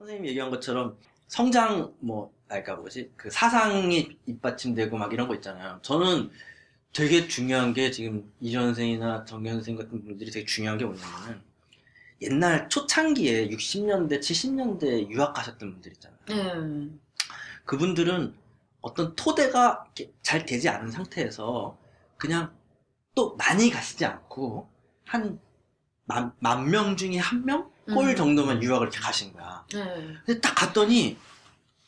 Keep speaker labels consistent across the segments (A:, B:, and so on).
A: 선생님이 얘기한 것처럼 성장 뭐 아까 뭐지 그 사상이 입받침되고 막 이런 거 있잖아요. 저는 되게 중요한 게 지금 이전 선생이나 정현 선생 같은 분들이 되게 중요한 게 뭐냐면은 옛날 초창기에 60년대, 70년대 유학 가셨던 분들 있잖아요.
B: 네.
A: 그분들은 어떤 토대가 잘 되지 않은 상태에서 그냥 또 많이 가시지 않고 한 만 명 중에 한 명? 꼴
B: 음.
A: 정도만 유학을 이렇게 가신 거야.
B: 네.
A: 근데 딱 갔더니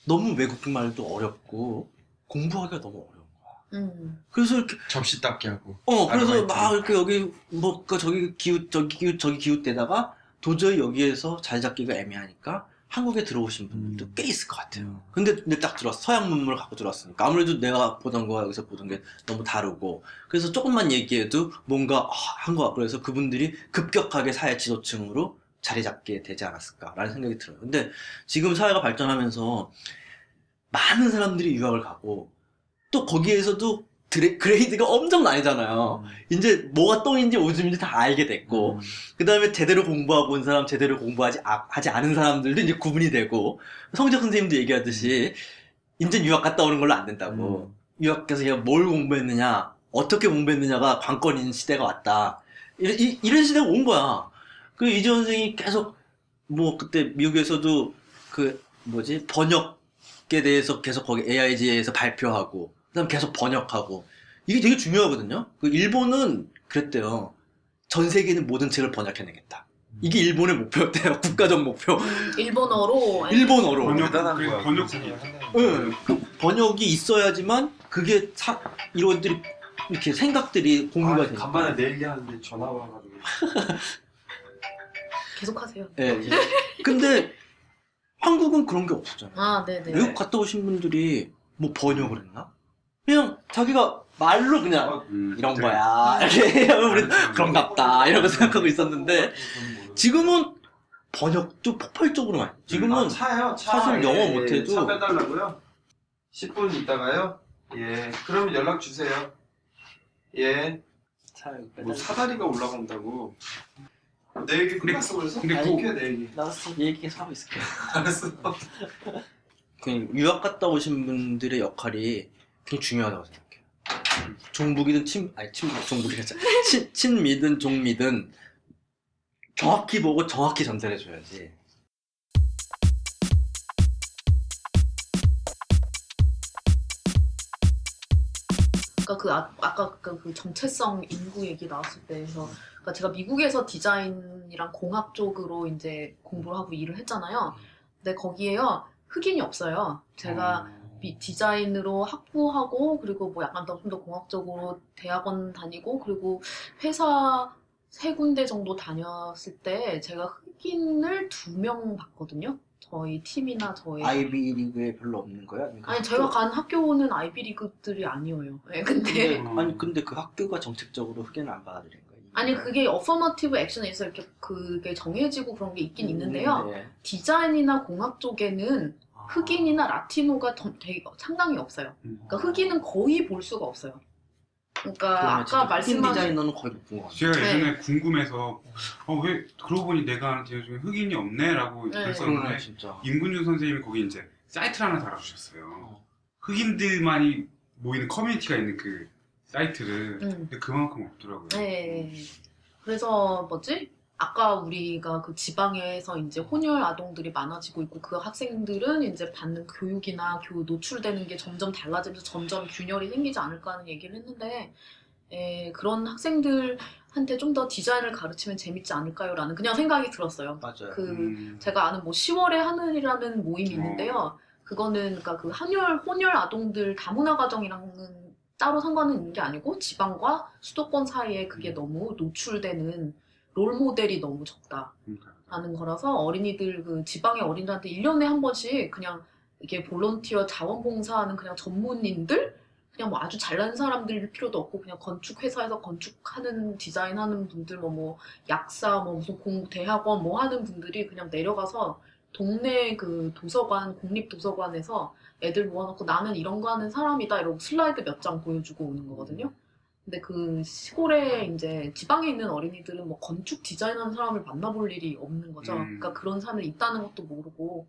A: 너무 외국 말도 어렵고 공부하기가 너무 어려운 거야.
B: 음.
A: 그래서 이렇게
C: 접시 닦기 하고.
A: 어 그래서. 막 이렇게 여기 뭐 그 저기 기웃 저기 기웃 저기 기웃대다가 도저히 여기에서 자리 잡기가 애매하니까 한국에 들어오신 분들도
C: 음.
A: 꽤 있을 것 같아요.
C: 음.
A: 근데, 근데 딱 들어왔어. 서양 문물을 갖고 들어왔으니까. 아무래도 내가 보던 거와 여기서 보던 게 너무 다르고. 그래서 조금만 얘기해도 뭔가 아, 한것 같고. 그래서 그분들이 급격하게 사회 지도층으로 자리 잡게 되지 않았을까라는 생각이 들어요. 근데 지금 사회가 발전하면서 많은 사람들이 유학을 가고 또 거기에서도 드레- 그레이드가 엄청 나뉘잖아요. 이제 뭐가 똥인지 오줌인지 다 알게 됐고.
C: 음.
A: 그 다음에 제대로 공부하고 온 사람, 제대로 공부하지 아- 하지 않은 사람들도 이제 구분이 되고, 성적 선생님도 얘기하듯이, 이제 유학 갔다 오는 걸로 안 된다고. 유학 가서 그냥 뭘 공부했느냐, 어떻게 공부했느냐가 관건인 시대가 왔다. 이런, 이, 이런 시대가 온 거야. 그 이재원 선생이 계속, 뭐, 그때 미국에서도 그, 뭐지, 번역에 대해서 계속 거기 AIG에서 발표하고, 그 다음 계속 번역하고. 이게 되게 중요하거든요. 그 일본은 그랬대요. 전 세계 있는 모든 책을 번역해내겠다. 이게 일본의 목표였대요. 국가적 목표.
B: 음, 일본어로
A: 일본어로.
D: 번역-
C: 대단한
D: 그
C: 거야.
D: 번역-
A: 응. 그 번역이 있어야지만 그게 사, 이런들이 이렇게 생각들이 공유가
C: 아,
A: 되니까.
C: 간만에 내 얘기하는데 전화 와가지고.
B: 계속하세요.
A: 예, 예. 근데 한국은 그런 게 없었잖아요.
B: 아, 네네.
A: 외국 갔다 오신 분들이 뭐 번역을 했나? 그냥 자기가 말로 그냥
D: 음,
A: 이런
D: 네.
A: 거야. 이렇게 하면 우리 그런갑다. 이러고 생각하고 있었는데 지금은 번역도 폭발적으로 많이. 지금은
C: 아, 차요. 차.
A: 사실 영어
C: 예,
A: 못해도-
C: 차 빼달라고요? 10분 있다가요? 예. 그러면 연락 주세요. 예. 잘뭐 사다리가 올라간다고. 내 얘기
D: 근데-
C: 끝났어?
D: 근데
C: 아니,
D: 그-
C: 그... 내 얘기.
A: 나왔어. 얘기해서 하고 있을게.
C: 알았어.
A: 그 유학 갔다 오신 분들의 역할이 굉장히 중요하다고 생각해요. 종북이든 친, 아니 친, 종북이가 친, 친미든 종미든 정확히 보고 정확히 전달해 줘야지.
B: 그러니까 그 아, 아까 그, 그 정체성 인구 얘기 나왔을 때에서 그러니까 제가 미국에서 디자인이랑 공학 쪽으로 이제 공부를 하고 일을 했잖아요. 근데 거기에요 흑인이 없어요. 제가 미- 디자인으로 학부하고 그리고 뭐 약간 더 좀 더 공학적으로 대학원 다니고 그리고 회사 세 군데 정도 다녔을 때 제가 흑인을 두 명 봤거든요. 저희 팀이나 저희
A: 아이비 리그에 별로 없는 거야? 아니면 그
B: 아니
A: 학교-
B: 제가 간 학교는 아이비 리그들이 아니에요. 네, 근데
A: 근데, 아니 근데 그 학교가 정책적으로 흑인을 안 받아들인 거야.
B: 아니 그게 affirmative action에서 이렇게 그게 정해지고 그런 게 있긴 있는데요.
A: 네.
B: 디자인이나 공학 쪽에는
A: 아.
B: 흑인이나 라티노가 더- 되게 상당히 없어요. 그러니까 흑인은 거의 볼 수가 없어요. 그러니까 아까 말씀하신
A: 디자이너는 거의 못 본것 같아.
D: 제가
B: 네.
D: 예전에 궁금해서 어 왜 그러고 보니 내가 아는 디자인 중에 흑인이 없네라고
B: 네.
D: 그랬었는데
A: 그러네 진짜.
D: 임근준 선생님이 거기 이제 사이트를 하나 달아주셨어요.
A: 어.
D: 흑인들만이 모이는 커뮤니티가 있는 그 사이트를
B: 음.
D: 근데 그만큼 없더라고요.
B: 네. 그래서 뭐지? 아까 우리가 그 지방에서 이제 혼혈 아동들이 많아지고 있고 그 학생들은 이제 받는 교육이나 교 노출되는 게 점점 달라지면서 점점 균열이 생기지 않을까 하는 얘기를 했는데 에, 그런 학생들한테 좀 더 디자인을 가르치면 재밌지 않을까요? 라는 그냥 생각이 들었어요.
A: 맞아요.
B: 그
D: 음.
B: 제가 아는 뭐 10월의 하늘이라는 모임이 있는데요. 그거는 그러니까 그 한열 혼혈 아동들 다문화 가정이랑은 따로 상관은 있는 게 아니고 지방과 수도권 사이에 그게 너무 노출되는 롤 모델이 너무 적다.
D: 그러니까.
B: 라는 거라서 어린이들 그 지방의 어린이들한테 1년에 한 번씩 그냥 이렇게 볼런티어 자원봉사하는 그냥 전문인들 그냥 뭐 아주 잘난 사람들 필요도 없고 그냥 건축 회사에서 건축하는 디자인하는 분들 뭐 뭐 약사 뭐 무슨 공 대학원 뭐 하는 분들이 그냥 내려가서 동네 그 도서관 국립 도서관에서 애들 모아놓고 나는 이런 거 하는 사람이다 이러고 슬라이드 몇 장 보여주고 오는 거거든요. 근데 그 시골에 이제 지방에 있는 어린이들은 뭐 건축 디자인하는 사람을 만나볼 일이 없는 거죠.
D: 음.
B: 그러니까 그런 사람이 있다는 것도 모르고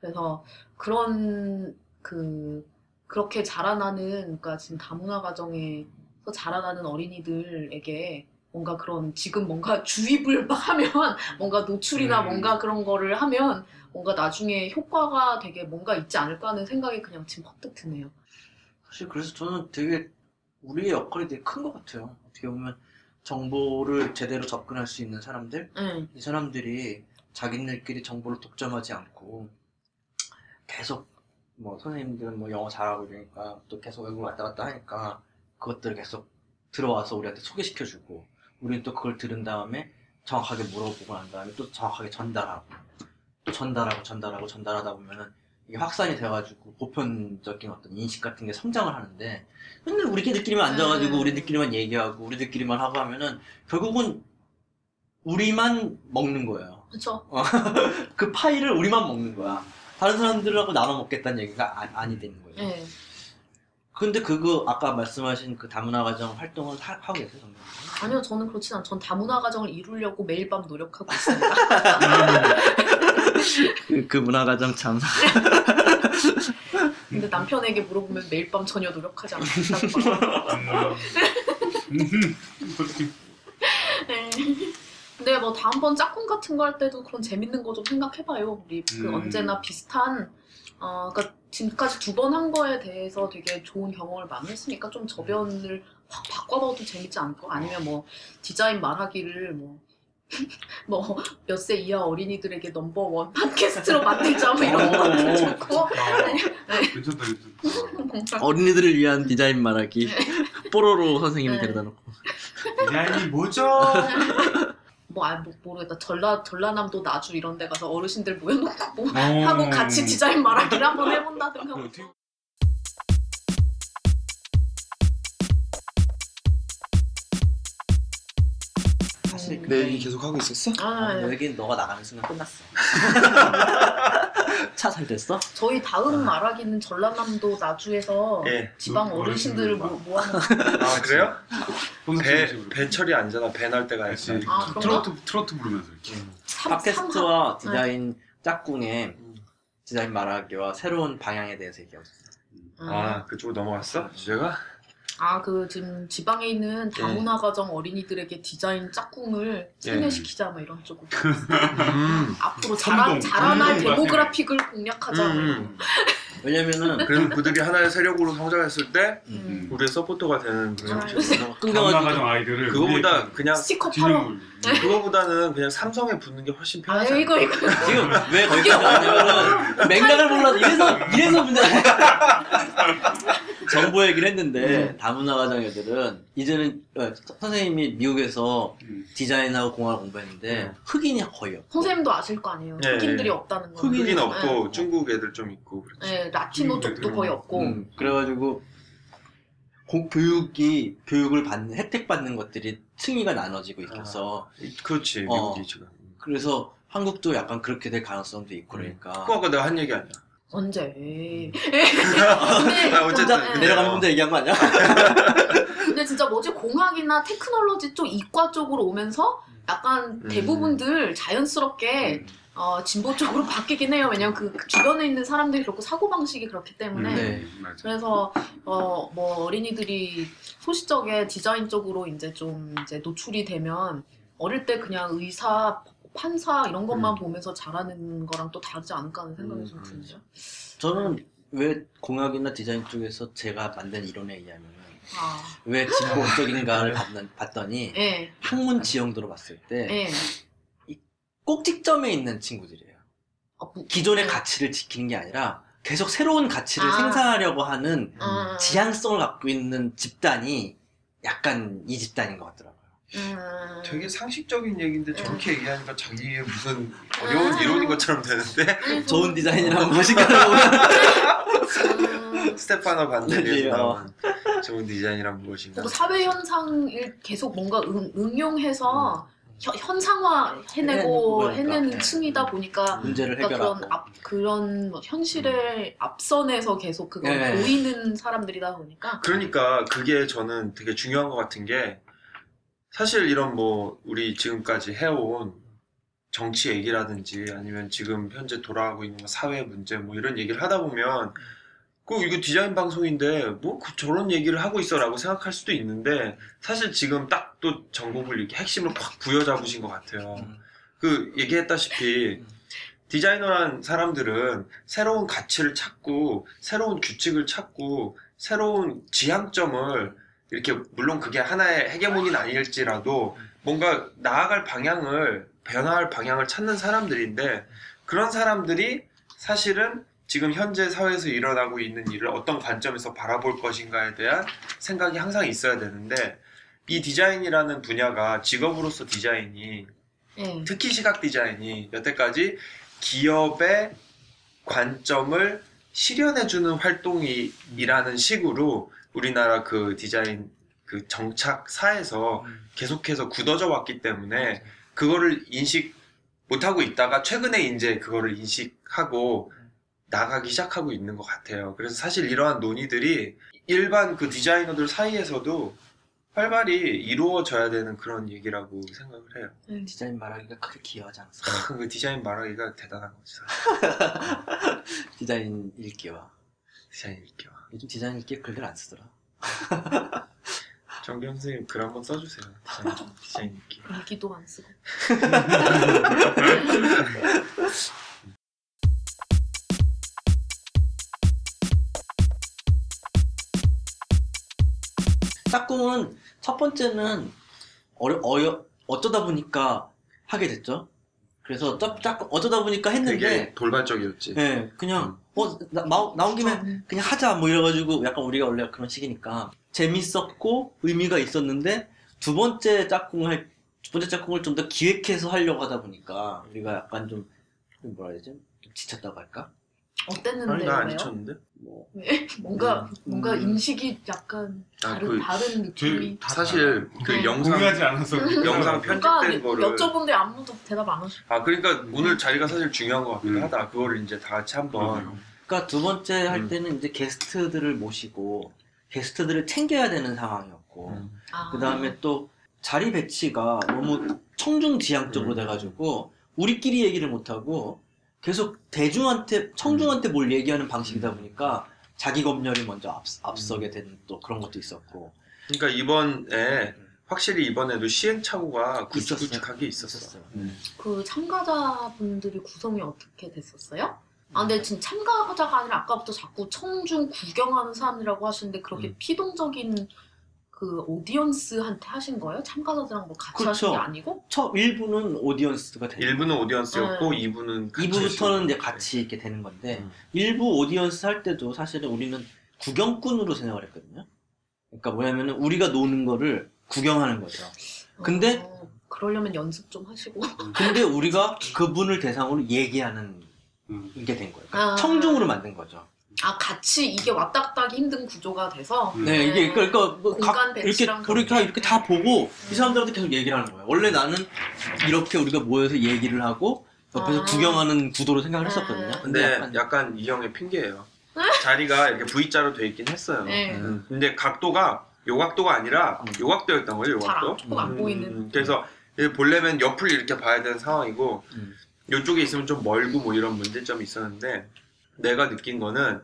B: 그래서 그런 그 그렇게 자라나는 그러니까 지금 다문화 가정에서 자라나는 어린이들에게 뭔가 그런 지금 뭔가 주입을 막 하면 뭔가 노출이나
D: 음.
B: 뭔가 그런 거를 하면 뭔가 나중에 효과가 되게 뭔가 있지 않을까 하는 생각이 그냥 지금 퍼뜩 드네요.
A: 사실 그래서 저는 되게 우리의 역할이 되게 큰 것 같아요. 어떻게 보면 정보를 제대로 접근할 수 있는 사람들,
B: 응.
A: 이 사람들이 자기들끼리 정보를 독점하지 않고 계속 뭐 선생님들은 뭐 영어 잘하고 이러니까 또 계속 외국 왔다 갔다 하니까 그것들을 계속 들어와서 우리한테 소개시켜주고 우리는 또 그걸 들은 다음에 정확하게 물어보고 난 다음에 또 정확하게 전달하고 또 전달하고 전달하고 전달하다 보면은 이게 확산이 돼가지고 보편적인 어떤 인식 같은 게 성장을 하는데 맨날 우리끼리만 앉아가지고
B: 음.
A: 우리들끼리만 얘기하고 우리들끼리만 하고 하면은 결국은 우리만 먹는 거예요.
B: 그쵸?
A: 그 파이를 우리만 먹는 거야. 다른 사람들하고 나눠 먹겠다는 얘기가 아, 니 되는 거예요.
B: 네.
A: 근데 그거 아까 말씀하신 그 다문화 가정 활동을 하, 고 계세요, 선생님?
B: 아니요, 저는 그렇진 않. 전 다문화 가정을 이루려고 매일 밤 노력하고 있습니다.
A: 그, 그 문화 가정 참.
B: 근데 남편에게 물어보면 매일 밤 전혀 노력하지 않는다고.
D: 음.
B: 네. 근데 뭐 다음번 짝꿍 같은 거 할 때도 그런 재밌는 거 좀 생각해봐요. 우리 그
D: 음.
B: 언제나 비슷한 어, 그러니까 지금까지 두 번 한 거에 대해서 되게 좋은 경험을 많이 했으니까 좀 저변을 확 바꿔봐도 재밌지 않을까? 아니면 뭐 디자인 말하기를 뭐. 뭐 몇 세 이하 어린이들에게 넘버원 팟캐스트로 만들자 뭐 이런
A: 어.
B: 것도 좋고
D: 아, 괜찮다, 괜찮다.
B: 뭔가
A: 어린이들을 위한 디자인 말하기. 뽀로로 선생님
B: 네.
A: 데려다 놓고.
D: 디자인이 뭐죠?
B: 뭐, 아, 뭐 모르겠다 전라 전라남도 나주 이런 데 가서 어르신들 모여놓고 뭐
D: 어.
B: 하고 같이 디자인 말하기를 한번 해본다든가
D: 그
A: 사실
C: 내 얘기 계속 하고 있었어?
B: 아,
A: 어,
B: 네.
A: 여긴 너가 나가는 순간 끝났어. 차 잘 됐어?
B: 저희 다음 말하기는 전라남도 나주에서
C: 예.
B: 지방
D: 어-
B: 어르신들을
D: 어르신들
B: 모- 모아놓은
C: 아 그래요? 배
D: 콘서트
C: 배철이 아니잖아. 배 날 때가
D: 그렇지.
C: 있어.
B: 아, 그런가?
D: 트로트 트로트 부르면서 이렇게.
B: 삼-
A: 팟캐스트와
B: 삼-
A: 디자인 짝꿍의
C: 음.
A: 디자인 말하기와 새로운 방향에 대해서 얘기하고 있어요.
B: 삼-
C: 아 그쪽으로 넘어갔어? 주제가?
B: 아, 그 지금 지방에 있는
C: 예.
B: 다문화 가정 어린이들에게 디자인 짝꿍을 세뇌시키자 뭐 이런 쪽으로.
C: 음.
B: 앞으로 자라,
D: 선동,
B: 자라날
D: 선동과
B: 데모그래픽을 공략하자 뭐 이런
C: 음.
A: 왜냐면은
C: 그래서 그들이 하나의 세력으로 성장했을 때
B: 음.
C: 우리의 서포터가 되는 그런
B: 아,
C: 식으로.
D: 다문화 가정 아이들을
C: 그거보다 그냥
B: 스티커 팔아.
D: 진영을
C: 그거보다는 그냥 삼성에 붙는 게 훨씬
B: 아
C: 편하잖아.
B: 이거 이거.
A: 지금 왜 거기까지 왔냐면은 맥락을 몰라서 이래서 이래서 문제가 정보 얘기를 했는데 다문화 가정 애들은 이제는 어, 선생님이 미국에서
D: 음.
A: 디자인하고 공학을 공부했는데 흑인이 거의 없고
B: 선생님도 아실 거 아니에요
C: 네.
B: 흑인들이 없다는 거
A: 흑인-
C: 없고
A: 네.
C: 중국 애들 좀 있고 그렇지.
B: 네, 라티노 쪽도 거의 없고
A: 음, 그래가지고 공- 교육이 교육을 받는 혜택 받는 것들이 층위가 나눠지고 있어서
C: 그렇지
A: 어.
C: 미국이 지금.
A: 그래서 한국도 약간 그렇게 될 가능성도 있고 그러니까
C: 그거 아까 내가 한 얘기 아니야.
B: 언제
C: 아, 어쨌든
B: 네.
C: 근데
A: 내려가면
C: 어.
A: 혼자 얘기한 거 아니야?
B: 근데 진짜 뭐지 공학이나 테크놀로지 쪽 이과 쪽으로 오면서 약간
C: 음.
B: 대부분들 자연스럽게
D: 음.
B: 어, 진보 쪽으로 바뀌긴 해요. 왜냐면 그 주변에 있는 사람들이 그렇고 사고 방식이 그렇기 때문에.
A: 네.
D: 음, 맞아.
B: 그래서 어 뭐 어린이들이 소시적에 디자인 쪽으로 이제 좀 이제 노출이 되면 어릴 때 그냥 의사, 판사 이런 것만
C: 음.
B: 보면서 자라는 거랑 또 다르지 않을까 하는 생각이
C: 음,
B: 좀 드네요.
A: 저는 왜 공학이나 디자인 쪽에서 제가 만든 이론에 의하면
B: 아,
A: 왜 진보적인가를 봤더니
B: 예,
A: 학문 지형도로 봤을 때
B: 예.
A: 꼭지점에 있는 친구들이에요.
B: 어, 뭐-
A: 기존의
B: 네.
A: 가치를 지키는 게 아니라 계속 새로운 가치를
B: 아.
A: 생산하려고 하는
B: 음,
A: 지향성을 갖고 있는 집단이 약간 이 집단인 것 같더라고요.
B: 음.
C: 되게 상식적인 얘기인데
B: 음.
C: 저렇게 얘기하니까 자기의 무슨 어려운
B: 음.
C: 이론인 것처럼 되는데
B: 음,
A: 좋은 보면
B: 음,
C: 스테파노 반델리에서
A: 네,
C: 나온 좋은 디자인이란 무엇인가
B: 그리고 사회 현상을 계속 뭔가 응, 응용해서 현- 현상화 해내고. 해내는
A: 네.
B: 층이다 보니까
A: 문제를
B: 그러니까
A: 해결하고
B: 그런 앞 그런 뭐 현실의 앞선에서 계속 그걸
A: 네.
B: 보이는 사람들이다 보니까
C: 그러니까 그게 저는 되게 중요한 것 같은 게 사실 이런 뭐 우리 지금까지 해온
E: 정치 얘기라든지 아니면 지금 현재 돌아가고 있는 뭐 사회 문제 뭐 이런 얘기를 하다 보면 그 이거 디자인 방송인데 뭐 그 저런 얘기를 하고 있어라고 생각할 수도 있는데 사실 지금 딱또 전곡을 이렇게 핵심을 팍 부여잡으신 것 같아요.
A: 음.
E: 그 얘기했다시피
A: 음.
E: 디자이너란 사람들은 새로운 가치를 찾고 새로운 규칙을 찾고 새로운 지향점을 이렇게 물론 그게 하나의 헤게모니는 아닐지라도 뭔가 나아갈 방향을 변화할 방향을 찾는 사람들인데 그런 사람들이 사실은 지금 현재 사회에서 일어나고 있는 일을 어떤 관점에서 바라볼 것인가에 대한 생각이 항상 있어야 되는데 이 디자인이라는 분야가 직업으로서 디자인이
B: 예.
E: 특히 시각 디자인이 여태까지 기업의 관점을 실현해주는 활동이라는 식으로 우리나라 그 디자인 그 정착사에서 계속해서 굳어져 왔기 때문에 그거를 인식 못하고 있다가 최근에 이제 그거를 인식하고 나가기 시작하고 있는 것 같아요. 그래서 사실 이러한 논의들이 일반 그 디자이너들 사이에서도 활발히 이루어져야 되는 그런 얘기라고 생각을 해요.
B: 예.
A: 디자인 말하기가 그렇게 기여하지 않았어.
E: 그 디자인 말하기가 대단한 거지. 사실.
A: 디자인 읽기와
E: 디자인 읽기와.
A: 요즘 디자인 읽기 글들 안 쓰더라.
E: 정경 선생님 글 한번 써주세요. 디자인, 디자인 읽기.
B: 일기도 안 쓰고.
A: 짝꿍은 첫 번째는 어려, 어여, 어쩌다 보니까 하게 됐죠. 그래서 짝, 짝꿍 어쩌다 보니까 했는데
E: 되게 돌발적이었지.
A: 예, 그냥 어 나, 나- 나온 김에 그냥 하자 뭐 이래가지고 약간 우리가 원래 그런 식이니까 재밌었고 의미가 있었는데 두 번째 짝꿍을 할, 두 번째 짝꿍을 좀 더 기획해서 하려고 하다 보니까 우리가 약간 좀, 좀 뭐라 해야 되지? 좀 지쳤다고 할까?
B: 어땠는데요?
E: 아니 나 안? 지쳤는데?
A: 뭐
B: 네? 뭔가
A: 음.
B: 뭔가
A: 음.
B: 인식이 약간
E: 아,
B: 다른
E: 그-
B: 다른 느낌이.
D: 다
E: 사실 그
B: 네.
E: 영상
D: 공유하지 않아서
E: 영상
B: 그러니까
E: 편집된 거를
B: 여쭤본데 아무도 대답 안 하셔.
E: 아 그러니까 오늘 자리가 사실 중요한 것 같기도
D: 음.
E: 하다. 그거를 이제 다 같이 한번
A: 그러니까 두 번째 할
E: 음.
A: 때는 이제 게스트들을 모시고 게스트들을 챙겨야 되는 상황이었고
E: 음.
B: 아.
A: 그 다음에 또 자리 배치가 너무 청중지향적으로
E: 음.
A: 돼가지고 우리끼리 얘기를 못하고 계속 대중한테 청중한테 뭘 얘기하는 방식이다 보니까 자기 검열이 먼저 앞, 앞서게 된 또 그런 것도 있었고
E: 그러니까 이번에 확실히 이번에도 시행착오가. 굵직굵직하게 있었어.
A: 있었어요.
E: 음.
B: 그 참가자분들이 구성이 어떻게 됐었어요? 아, 근데 지금 참가자가 아니라 아까부터 자꾸 청중 구경하는 사람이라고 하시는데 그렇게
E: 음.
B: 피동적인 그 오디언스한테 하신 거예요? 참가자들랑 뭐 같이
A: 그렇죠.
B: 하신 게 아니고?
A: 첫 1부는 오디언스가 되는
E: 1부는 오디언스였고
B: 네.
E: 2부는
A: 2부부터는 이제 같이 이렇게 되는 건데
E: 음.
A: 일부 오디언스 할 때도 사실은 우리는 구경꾼으로 생각을 했거든요. 그러니까 뭐냐면은 우리가 노는 거를 구경하는 거죠. 근데-
B: 어, 그러려면 연습 좀 하시고.
A: 근데 우리가 그분을 대상으로 얘기하는
D: 음.
A: 게 된 거예요. 그러니까
B: 아.
A: 청중으로 만든 거죠.
B: 아 같이 이게 왔다 갔다 하기 힘든 구조가 돼서
D: 음.
A: 네, 이게 그러니까 뭐
B: 공간
A: 각 이렇게
B: 배치랑
A: 우리 다
B: 그런
A: 이렇게 다 보고 이 사람들한테 계속 얘기를 하는 거예요. 원래 나는 이렇게 우리가 모여서 얘기를 하고 옆에서
B: 아.
A: 구경하는 구도로 생각을 했었거든요.
B: 아.
E: 근데
A: 약간
E: 약간, 이 형의 핑계예요. 자리가 이렇게 V자로 돼 있긴 했어요.
B: 네.
E: 음. 근데 각도가 요 각도가 아니라
A: 음.
E: 요 각도였던 거예요.
B: 요잘
E: 각도.
B: 안, 조금 안
A: 음,
B: 보이는.
E: 음, 그래서 보려면 옆을 이렇게 봐야 되는 상황이고
A: 음.
E: 이쪽에 있으면 좀 멀고 뭐 이런 문제점이 있었는데 내가 느낀 거는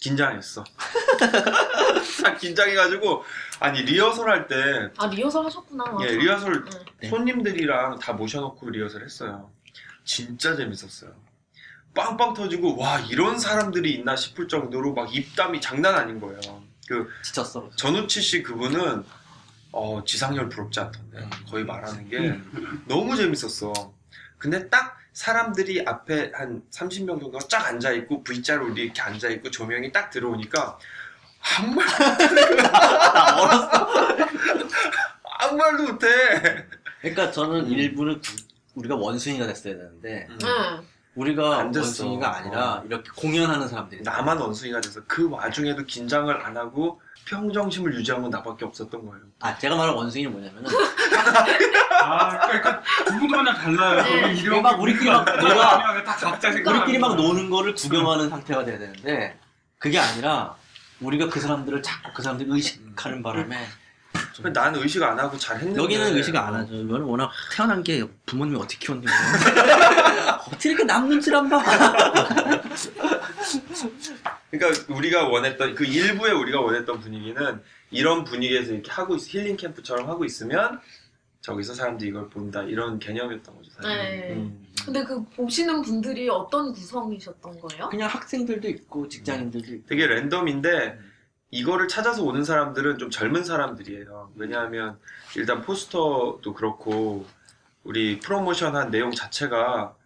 E: 긴장했어. 딱 긴장해가지고 아니 리허설 할 때
B: 아 리허설 하셨구나. 맞아.
E: 예, 리허설
B: 네.
A: 네.
E: 손님들이랑 다 모셔놓고 리허설 했어요. 진짜 재밌었어요. 빵빵 터지고 와 이런 사람들이 있나 싶을 정도로 막 입담이 장난 아닌 거예요. 그
A: 지쳤어.
E: 전우치 씨 그분은 어, 지상렬 부럽지 않던데
A: 음.
E: 거의 말하는 게 너무 재밌었어. 근데 딱 사람들이 앞에 한 30명 정도가 쫙 앉아 있고 V자로 우리 이렇게 앉아 있고 조명이 딱 들어오니까 아무
A: 말나 얼었어.
E: 아무 말도 못해.
A: 그러니까 저는
E: 음.
A: 일부는 구- 우리가 원숭이가 됐어야 되는데
E: 음.
B: 응.
A: 우리가
E: 안 됐어.
A: 원숭이가 아니라
E: 어.
A: 이렇게 공연하는 사람들이
E: 나만 원숭이가 돼서 그 와중에도 긴장을 안 하고 평정심을 유지한 건 나밖에 없었던 거예요.
A: 아 제가 말한 원숭이는 뭐냐면은
D: 아, 그러니까 두 분도 그냥 달라요.
B: 네.
D: 이런
A: 막 우리끼리 막 놀아.
D: 다 각자 생각.
A: 우리끼리 막 노는 거를 구경하는 상태가 돼야 되는데 그게 아니라 우리가 그 사람들을 자꾸 그 사람들 의식하는 바람에 좀
C: 난 의식 안 하고 잘 했는데
A: 여기는 의식 안 하죠. 이거는 워낙 태어난 게 부모님이 어떻게 키웠는지 어떻게 이렇게 남 눈치를 안 봐.
C: 그러니까 우리가 원했던 그 일부에 우리가 원했던 분위기는 이런 분위기에서 이렇게 하고 있, 힐링 캠프처럼 하고 있으면 저기서 사람들이 이걸 본다 이런 개념이었던 거죠 사실.
B: 네.
C: 음.
B: 근데 그 보시는 분들이 어떤 구성이셨던 거예요?
A: 그냥 학생들도 있고 직장인들도 있고.
C: 되게 랜덤인데 이거를 찾아서 오는 사람들은 좀 젊은 사람들이에요. 왜냐하면 일단 포스터도 그렇고 우리 프로모션 한 내용 자체가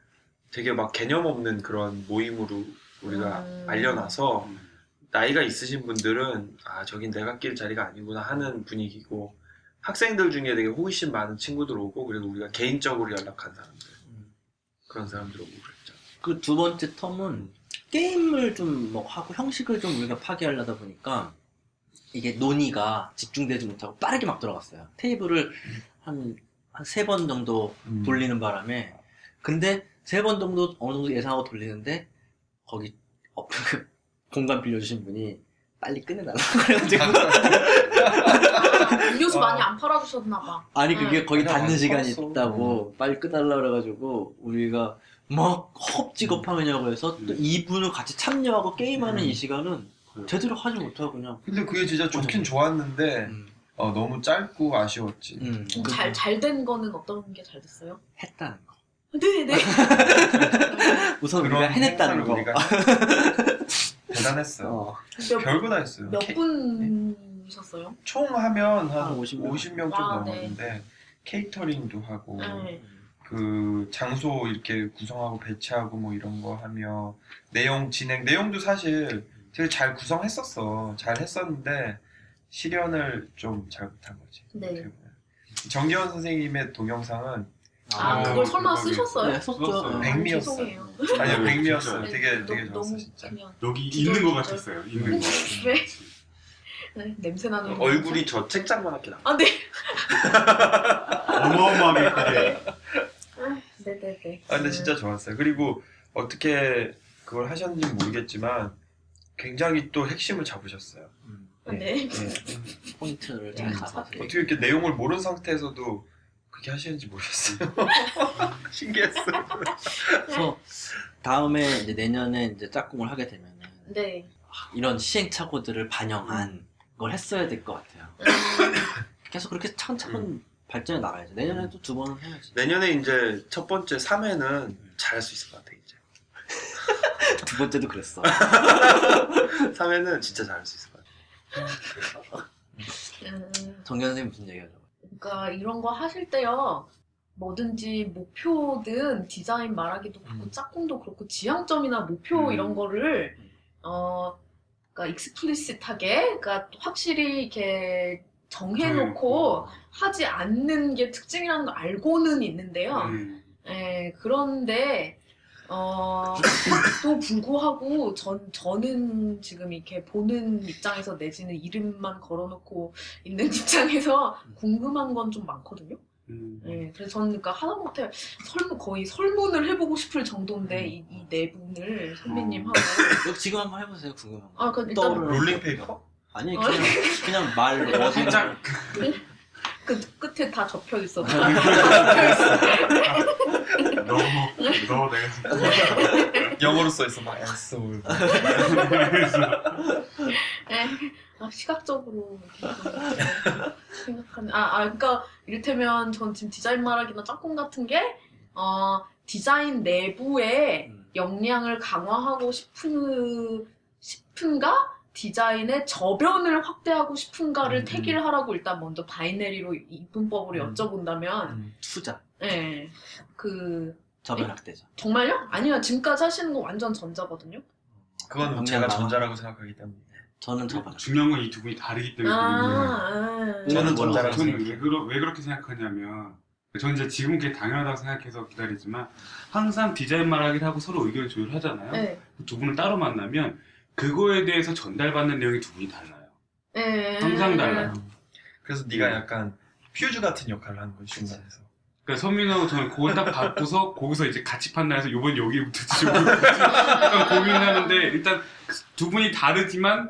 C: 되게 막 개념 없는 그런 모임으로 우리가
B: 음.
C: 알려놔서 나이가 있으신 분들은 아 저긴 내가 낄 자리가 아니구나 하는 분위기고 학생들 중에 되게 호기심 많은 친구들 오고 그리고 우리가 개인적으로 연락한 사람들
A: 음.
C: 그런 사람들 오고 그랬죠.
A: 그 두 번째 텀은 게임을 좀 뭐 하고 형식을 좀 우리가 파괴하려다 보니까 이게 논의가 집중되지 못하고 빠르게 막 들어갔어요. 테이블을 한, 한 세 번 정도
C: 음.
A: 돌리는 바람에 근데 세 번 정도 어느 정도 예상하고 돌리는데 거기 어, 그 공간 빌려주신 분이 빨리 끝내달라고 그래가지고
B: 음료수
C: 아.
B: 많이 안 팔아주셨나 봐.
A: 아니 그게
B: 네.
A: 거의
C: 그냥
A: 닫는
C: 안
A: 시간이
C: 풀었어.
A: 있다고 빨리 끝달라 그래가지고 우리가 막 헛직업하느냐고 해서 또
D: 음.
A: 2분을 같이 참여하고 게임하는
C: 음.
A: 이 시간은
D: 그래요.
A: 제대로 하지 못하고 그냥
E: 근데 그게 진짜 좋긴 좋았는데
A: 음,
E: 어, 너무 짧고 아쉬웠지.
A: 음, 그-
B: 잘잘 된 거는 어떤 게 잘 됐어요?
A: 했다는 거
B: 네, 네.
A: 우선 우리가
E: 그런
A: 해냈다는 거
E: 우리가 대단했어요.
A: 어,
E: 별거 다 했어요.
B: 몇 분이셨어요?
E: 총 하면
A: 한한50 명.
E: 50명 좀
B: 아, 네.
E: 넘었는데 케이터링도 하고
B: 네.
E: 그 장소 이렇게 구성하고 배치하고 뭐 이런 거 하며 내용 진행 내용도 사실 되게 잘 구성했었어. 잘 했었는데 실현을 좀 잘 못한 거지.
B: 네.
E: 정기현 선생님의 동영상은
B: 아,
D: 아,
B: 그걸 설마
D: 그거를-
B: 쓰셨어요?
A: 네, 썼죠.
D: 썼어요.
B: 아,
E: 백미였어요.
B: 죄송해요.
E: 아니요
D: 네,
E: 백미였어요.
B: 네,
E: 되게
B: 너-
E: 되게 좋았어
B: 너무
E: 진짜.
B: 그냥
D: 여기
B: 기절,
D: 있는 것. 같았어요. 있는 거.
B: 왜? 네, 냄새 나는
C: 얼굴이 저 책장만하게 나.
B: 아, 네.
D: 어마어마하게 크게.
B: 아, 네, 네, 네.
E: 아 근데 진짜 좋았어요. 그리고 어떻게 그걸 하셨는지 모르겠지만 굉장히 또 핵심을 잡으셨어요.
A: 음,
B: 아, 네.
E: 네.
A: 포인트를
B: 네,
A: 잘
B: 음.
A: 잡아서
E: 어떻게 이렇게 내용을 모르는 상태에서도 그렇게 하시는지 모르겠어요. 신기했어요.
A: 그래서 다음에 이제 내년에 이제 짝꿍을 하게 되면은
B: 네.
A: 이런 시행착오들을 반영한 걸 했어야 될 것 같아요.
B: 음,
A: 계속 그렇게 차근차근
E: 음.
A: 발전해 나가야죠. 내년에도 두 번은 해야지.
C: 내년에 이제 첫 번째 3회는 잘할 수 있을 것 같아 이제.
A: 두 번째도 그랬어.
C: 3회는 진짜 잘할 수 있을 것 같아.
B: 음,
A: 정현 선생님 무슨 얘기하죠?
B: 그러니까 이런 거 하실 때요. 뭐든지 목표든 디자인 말하기도 그렇고
A: 음.
B: 짝꿍도 그렇고 지향점이나 목표
D: 음.
B: 이런 거를
A: 음.
B: 어 그러니까 explicit하게 그러니까 확실히 이렇게 정해놓고. 하지 않는 게 특징이라는 걸 알고는 있는데요.
D: 음.
B: 예, 그런데 어, 또 불구하고 전 저는 지금 이렇게 보는 입장에서 내지는 이름만 걸어놓고 있는 입장에서 궁금한 건 좀 많거든요.
D: 음.
B: 예, 그래서 저는 그러니까 하다못해 설문 거의 설문을 해보고 싶을 정도인데 이, 이네 분을 선배님하고
A: 여기 지금 한번 해보세요. 궁금한 거.
B: 아, 그 일단
A: 떠오르는
E: 롤링
A: 거.
E: 페이퍼?
A: 아니
B: 어?
A: 그냥 그냥 말 어디
D: 살짝
B: 그 끝에 다 접혀 있어.
D: 너, 너 내가 진짜
E: 영어로 써 있어 막 앤솔.
B: 예, 아, 시각적으로 생각하는 아, 아 그러니까 이를테면 전 지금 디자인 말하기나 짝꿍 같은 게 어, 디자인 내부에
A: 음.
B: 역량을 강화하고 싶은 싶은가 디자인의 저변을 확대하고 싶은가를
A: 음.
B: 택일을 하라고 일단 먼저 binary로 이분법으로
A: 음.
B: 여쭤본다면
A: 후자
B: 예. 그
A: 저변 학대죠.
B: 정말요? 아니요 지금까지 하시는 거 완전 전자거든요.
E: 그건
A: 역량
E: 제가. 전자라고 생각하기 때문에.
A: 저는 저변.
D: 중요한 건 이 두 분이 다르기 때문에
B: 아. 아.
E: 저는 전자라고
D: 저는
E: 생각해요.
D: 왜, 그러, 왜 그렇게 생각하냐면 저는 이제 지금 그게 당연하다고 생각해서 기다리지만 항상 디자인 말하기를 하고 서로 의견 조율하잖아요.
B: 네.
D: 두 분을 따로 만나면 그거에 대해서 전달받는 내용이 두 분이 달라요.
B: 네.
D: 항상 달라요.
E: 그래서 네가 약간 퓨즈 같은 역할을 하는 거지 중간에서.
D: 그러니까 선민하고 저는 그걸 딱 받고서 거기서 이제 같이 판단해서 요번 여기부터 지금 약간 고민하는데 일단 두 분이 다르지만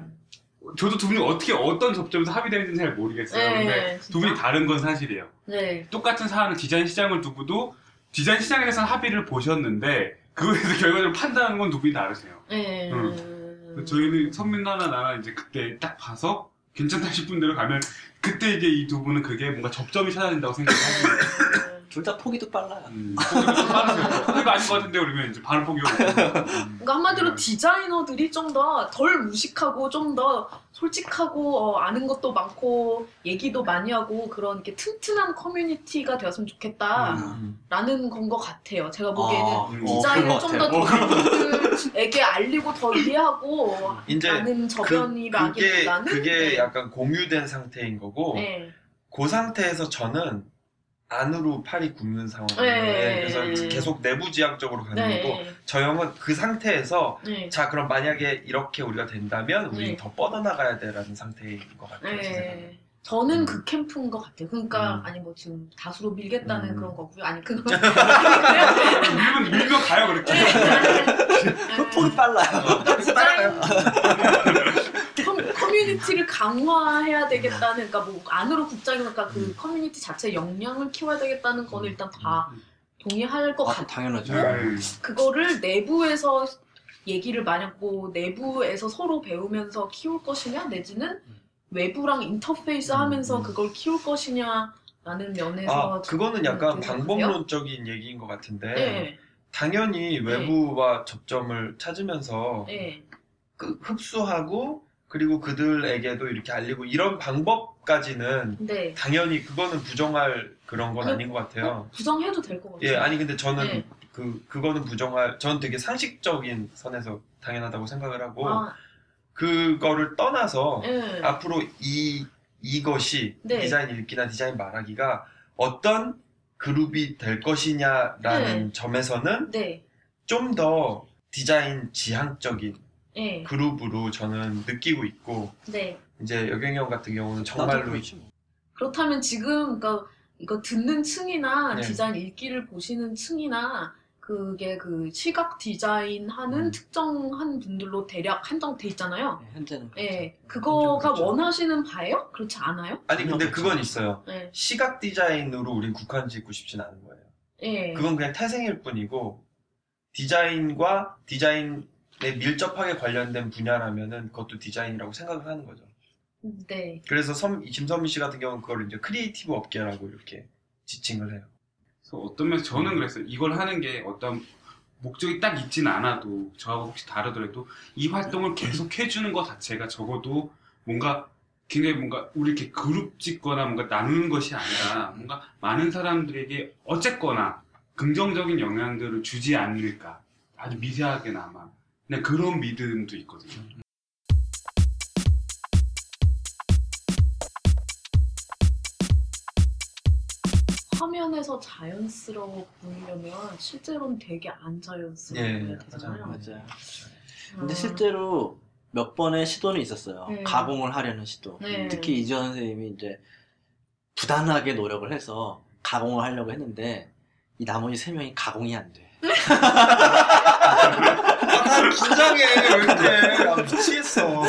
D: 저도 두 분이 어떻게 어떤 접점에서 합의되는지는 잘 모르겠어요.
B: 네,
D: 근데
B: 진짜.
D: 두 분이 다른 건 사실이에요.
B: 네.
D: 똑같은 사안을 디자인 시장을 두고도 디자인 시장에 대해서는 합의를 보셨는데 그거에 대해서 결과적으로 판단하는 건 두 분이 다르세요.
B: 네.
D: 저희는 선민나나 나나 이제 그때 딱 봐서 괜찮다 싶은 대로 가면 그때 이제 이 두 분은 그게 뭔가 접점이 찾아진다고 생각하고
A: 둘 다 포기도 빨라요.
D: 음, 포기가 좀 빠르세요. 포기가 아닌 것 같은데 그러면 이제 바로 포기하고
B: 그러니까 한마디로
D: 네.
B: 디자이너들이 좀 더 덜 무식하고 좀 더 솔직하고 어, 아는 것도 많고 얘기도 많이 하고 그런 이렇게 튼튼한 커뮤니티가 되었으면 좋겠다라는
E: 음.
B: 건 것 같아요. 제가 보기에는
A: 아,
D: 음.
A: 어,
B: 디자인을
A: 그런
B: 것좀더
A: 같아요.
B: 도민들에게 알리고 더 이해하고
E: 이제
B: 라는
E: 그,
B: 저변이라기보다는
E: 그게 그게
B: 네.
E: 약간 공유된 상태인 거고
B: 네.
E: 그 상태에서 저는 안으로 팔이 굽는 상황이에요.
B: 네.
E: 그래서 계속 내부 지향적으로 가는
B: 네.
E: 거고 저 형은 그 상태에서
B: 네.
E: 자 그럼 만약에 이렇게 우리가 된다면 우리
B: 네.
E: 는더 뻗어나가야 돼라는 상태인 것 같아요. 제 생각에.
B: 네. 저는
E: 음.
B: 그 캠프인 것 같아요. 그러니까
E: 음.
B: 아니 뭐 지금 다수로 밀겠다는
E: 음.
B: 그런 거고요. 아니 그건
D: 밀면 밀면 가요 그렇게.
A: 그 포기 빨라요.
B: 그러니까 디자인 커- 커뮤니티를 강화해야 되겠다는 그러니까 뭐 안으로 국장이니까 그 커뮤니티 자체 역량을 키워야 되겠다는 거는 일단 다 동의할 것
A: 아,
B: 같아요.
A: 당연하죠.
D: 네.
B: 그거를 내부에서 얘기를 만약 뭐 내부에서 서로 배우면서 키울 것이냐 내지는 외부랑 인터페이스 하면서
E: 음.
B: 그걸 키울 것이냐 라는 면에서
E: 아 그거는 약간? 방법론적인 얘기인 것 같은데
B: 네,
E: 당연히 외부와 접점을 찾으면서
B: 네,
E: 그 흡수하고 그리고 그들에게도 이렇게 알리고 이런 방법까지는
B: 네.
E: 당연히 그거는 부정할 그런 건
B: 그-
E: 아닌 것 같아요.
B: 부정해도 될 것 같아요.
E: 예, 아니 근데 저는
B: 네.
E: 그 그거는 부정할 전 되게 상식적인 선에서 당연하다고 생각을 하고
B: 아,
E: 그거를 떠나서
B: 네.
E: 앞으로 이 이것이
B: 네.
E: 디자인 읽기나 디자인 말하기가 어떤 그룹이 될 것이냐라는
B: 네.
E: 점에서는
B: 네,
E: 좀더 디자인 지향적인
B: 네,
E: 그룹으로 저는 느끼고 있고
B: 네.
E: 이제 여경이 형 같은 경우는 정말로
A: 뭐.
B: 그렇다면 지금 그러니까 이거 듣는 층이나
E: 네.
B: 디자인 읽기를 보시는 층이나 그게 그 시각 디자인 하는
E: 음.
B: 특정한 분들로 대략 한정돼 있잖아요.
A: 네, 현재는 그렇죠.
B: 예, 그거가
E: 그렇죠.
B: 원하시는 바예요? 그렇지 않아요?
E: 아니 근데
A: 그렇죠.
E: 그건 있어요.
B: 네,
E: 시각 디자인으로 우린 국한 짓고 싶진 않은 거예요.
B: 예,
E: 그건 그냥 태생일 뿐이고 디자인과 디자인에 밀접하게 관련된 분야라면은 그것도 디자인이라고 생각을 하는 거죠.
B: 네,
E: 그래서 섬, 김선미 씨 같은 경우는 그걸 이제 creative 업계라고 이렇게 지칭을 해요.
D: 그래서 어떤 면에서 저는 그랬어요. 이걸 하는 게 어떤 목적이 딱 있진 않아도 저하고 혹시 다르더라도 이 활동을 계속 해주는 것 자체가 적어도 뭔가 굉장히 뭔가 우리 이렇게 그룹 짓거나 뭔가 나누는 것이 아니라 뭔가 많은 사람들에게 어쨌거나 긍정적인 영향들을 주지 않을까 아주 미세하게나마 그냥 그런 믿음도 있거든요.
B: 화면에서 자연스러워 보이려면 실제로는 되게 안 자연스러워야
E: 예,
B: 되잖아요.
E: 맞아요.
A: 맞아요.
B: 음.
A: 근데 실제로 몇 번의 시도는 있었어요.
B: 네.
A: 가공을 하려는 시도.
B: 네.
A: 특히 이지원 선생님이 이제 부단하게 노력을 해서 가공을 하려고 했는데 이 나머지 세 명이 가공이 안 돼.
E: 아, 긴장해 왜 이렇게 아, 미치겠어.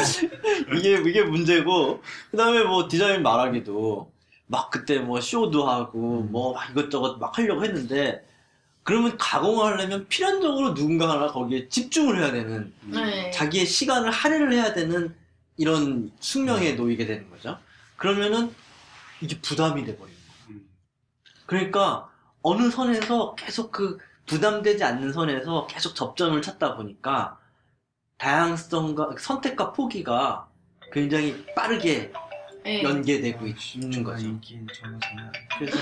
A: 이게 이게 문제고 그 다음에 뭐 디자인 말하기도 막 그때 뭐 쇼도 하고
E: 음.
A: 뭐막 이것저것 막 하려고 했는데 그러면 가공을 하려면 필연적으로 누군가 하나 거기에 집중을 해야 되는
B: 네.
A: 자기의 시간을 할애를 해야 되는 이런 숙명에
E: 음.
A: 놓이게 되는 거죠. 그러면은 이게 부담이 돼버리는 거예요.
D: 음.
A: 그러니까 어느 선에서 계속 그 부담되지 않는 선에서 계속 접점을 찾다 보니까 다양성과 선택과 포기가 굉장히 빠르게
B: 네.
A: 연계되고 있는 거죠.
E: 인기 저는 장난.
A: 그래서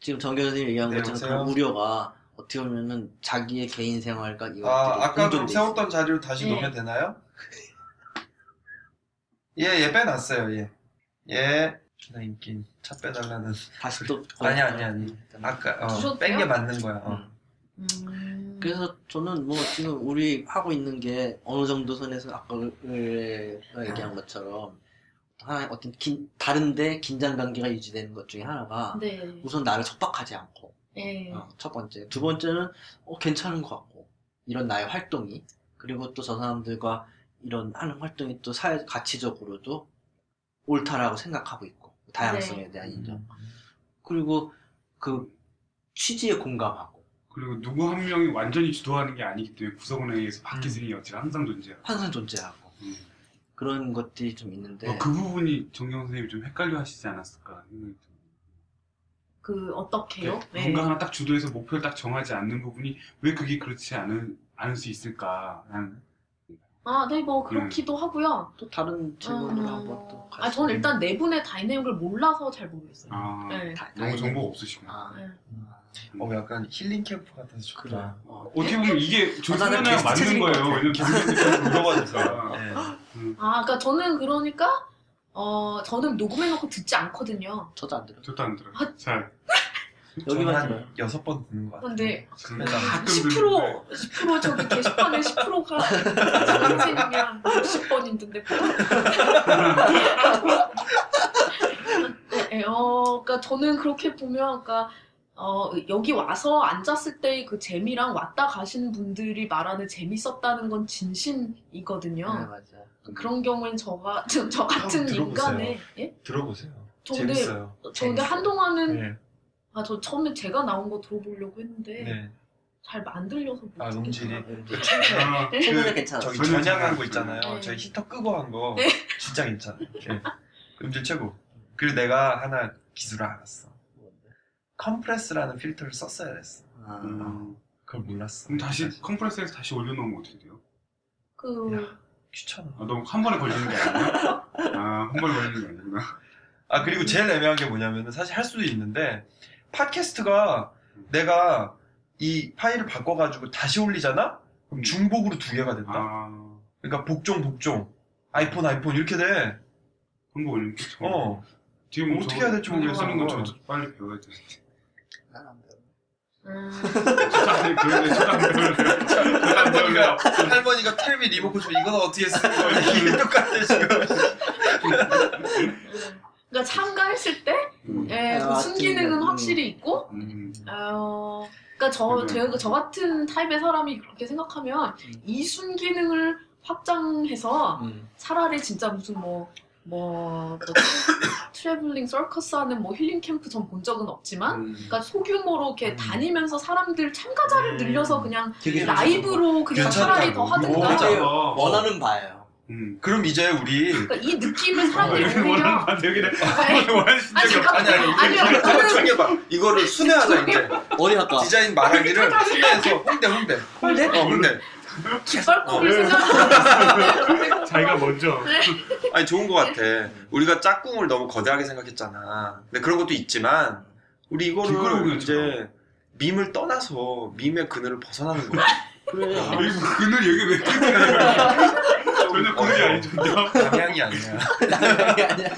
A: 지금 정교 선생님이 얘기한
E: 네,
A: 것처럼
E: 여보세요?
A: 그런 우려가 어떻게 보면은 자기의 개인 생활과 이것들이
E: 아 아까 그럼
A: 공존돼
E: 세웠던 자리로 다시
B: 네.
E: 놓으면 되나요? 예예 빼놨어요 예. 예. 나 인기 차 빼달라는.
A: 다시 또
E: 아니, 아니, 아니.
A: 음.
E: 아까
B: 주셔도
E: 뺀게
B: 돼요?
E: 맞는 거야. 어.
A: 음.
B: 음.
A: 그래서 저는 뭐 지금 우리 하고 있는 게 어느 정도 선에서 아까 얘기한 것처럼 하나 어떤 긴, 다른데 긴장 관계가 유지되는 것 중에 하나가
B: 네.
A: 우선 나를 척박하지 않고
B: 네.
A: 어, 첫 번째 두 번째는 어, 괜찮은 것 같고 이런 나의 활동이 그리고 또 저 사람들과 이런 하는 활동이 또 사회 가치적으로도 옳다라고 생각하고 있고 다양성에
B: 네.
A: 대한 인정 그리고 그 취지에 공감하고
D: 그리고 누구 한 명이 완전히 주도하는 게 아니기 때문에 구성원에 의해서 바뀌는 여지가 항상 존재하고
A: 항상 존재하고
D: 음.
A: 그런 것들이 좀 있는데
D: 어, 그 부분이 정경 선생님이 좀 헷갈려 하시지 않았을까 생각이 듭니다.
B: 그 어떻게요? 네.
D: 뭔가 하나 딱 주도해서 목표를 딱 정하지 않는 부분이 왜 그게 그렇지 않은, 않을 수 있을까 라는
B: 아, 네, 뭐 그렇기도 하고요.
A: 또 다른 질문을
B: 음,
A: 한번 또
B: 아, 저는 일단 내분의 다이내믹을 몰라서 잘 모르겠어요.
D: 아,
B: 네.
A: 다-
D: 너무 정보가 없으시구나.
A: 아,
B: 네.
E: 어 약간 힐링 캠프 같아서 좋다.
A: 그래 어.
D: 어떻게 보면 이게
A: 나는
D: 조선이랑
A: 게스트
D: 맞는 거예요.
A: 같아.
D: 왜냐면 기본적으로 물어봐줘서.
E: 네.
D: 음,
B: 아, 그러니까 저는 그러니까 어, 저는 녹음해놓고 듣지 않거든요.
A: 저도 안 들어
D: 저도 안 들어요.
B: 아.
D: 잘.
A: 여기만
E: 한
A: 들어요
E: 여섯 번 듣는 것 같아요.
B: 근데
E: 그러면
D: 가끔
B: 10% 10% 저기 게시판에 10%가 장생님이랑 60번 있는데 네, 네, 어, 그러니까 저는 그렇게 보면, 그러니까 어, 여기 와서 앉았을 때의 그 재미랑 왔다 가시는 분들이 말하는 재밌었다는 건 진심이거든요.
A: 네 맞아
B: 그런 경우엔 저가 저, 저 같은
E: 들어보세요.
B: 인간의 예?
E: 들어보세요.
B: 저 근데
E: 재밌어요.
B: 저 근데
E: 재밌어요.
B: 한동안은
E: 네.
B: 아 저 처음에 제가 나온 거 들어보려고 했는데
E: 네.
B: 잘 만들려서 못
E: 아, 음질이?
B: 듣겠더라고요.
D: 아,
A: 최근에 괜찮았어
E: 저기
D: 전혀
E: 전향한
D: 잘안
E: 거 있잖아요.
B: 네.
E: 저희 히터 끄고 한거
B: 네.
E: 진짜 괜찮아. 네. 음질 최고. 그리고 내가 하나 기술을 알았어. 컴프레스라는 필터를 썼어야 했어.
A: 아,
D: 음,
E: 그걸 몰랐어.
D: 그럼 다시 컴프레서에서 다시 올려놓으면 어떻게 돼요?
B: 그
E: 귀찮아.
D: 아, 너무 한 번에 걸리는 게 아니야? 아, 한 번에 걸리는 게 아니구나.
E: 아 그리고 제일 애매한 게 뭐냐면은 사실 할 수도 있는데 팟캐스트가 내가 이 파일을 바꿔가지고 다시 올리잖아? 그럼 중복으로 두 개가 된다.
D: 아,
E: 그러니까 복종 복종 아이폰 아이폰 이렇게 돼.
D: 한번 올리면.
E: 어.
D: 지금 뭐
E: 어떻게 해야 될지 모르겠어,
D: 하는 건
E: 그거.
D: 저도 빨리 배워야 되는데.
B: 음,
D: 안 배울래, 안 배울래. 안 배울래요.
E: 할머니가 텔미 리모컨 좀 이거는 어떻게 쓰는 거야? 이게 똑같아 지금.
B: 그러니까 참가했을 때
D: 음,
B: 예,
A: 아,
B: 그 순기능은
A: 맞습니다.
B: 확실히 있고
D: 음,
B: 어, 그러니까 저,
D: 음.
B: 제가 저 같은 타입의 사람이 그렇게 생각하면
A: 음.
B: 이 순기능을 확장해서
A: 음.
B: 차라리 진짜 무슨 뭐, 뭐, 뭐 traveling circus 하는 뭐 힐링 캠프 전 본 적은 없지만
D: 음.
B: 그러니까 소규모로 이렇게
E: 음.
B: 다니면서 사람들 참가자를
E: 음.
B: 늘려서 그냥
A: 되게
B: 라이브로 그냥
E: 괜찮다,
B: 차라리 더. 하든가
A: 맞아요.
D: 어,
A: 원하는 바예요
D: 음.
E: 그럼 이제 우리
B: 그러니까 이 느낌을
D: 아,
B: 사람들이
D: 원하는
B: 오히려
D: 거 여기는
B: 아니,
D: 원하는
B: 아니,
D: 적이
B: 잠깐만.
D: 없잖아요.
B: 아니요,
E: 이거
B: 저는-
E: 정해봐. 이거를 순회하자 이제.
A: 어디 할까?
E: 디자인 말하기를 순회해서 홍대 홍대.
A: 홍대?
E: 어 홍대.
B: 뒷발꿈을
E: 어.
B: 생각하는
D: 자기가 먼저.
E: 아니 좋은 것 같아. 우리가 짝꿍을 너무 거대하게 생각했잖아. 근데 그런 것도 있지만 우리 이거를. 이제 밈을 떠나서 밈의 그늘을 벗어나는 거야.
A: 그래
D: 아, 이거 그늘 여기 왜 그늘? 전혀 그늘이
E: 어,
D: 아니던데요?
E: 방향이 아니야.
A: 남양이 아니야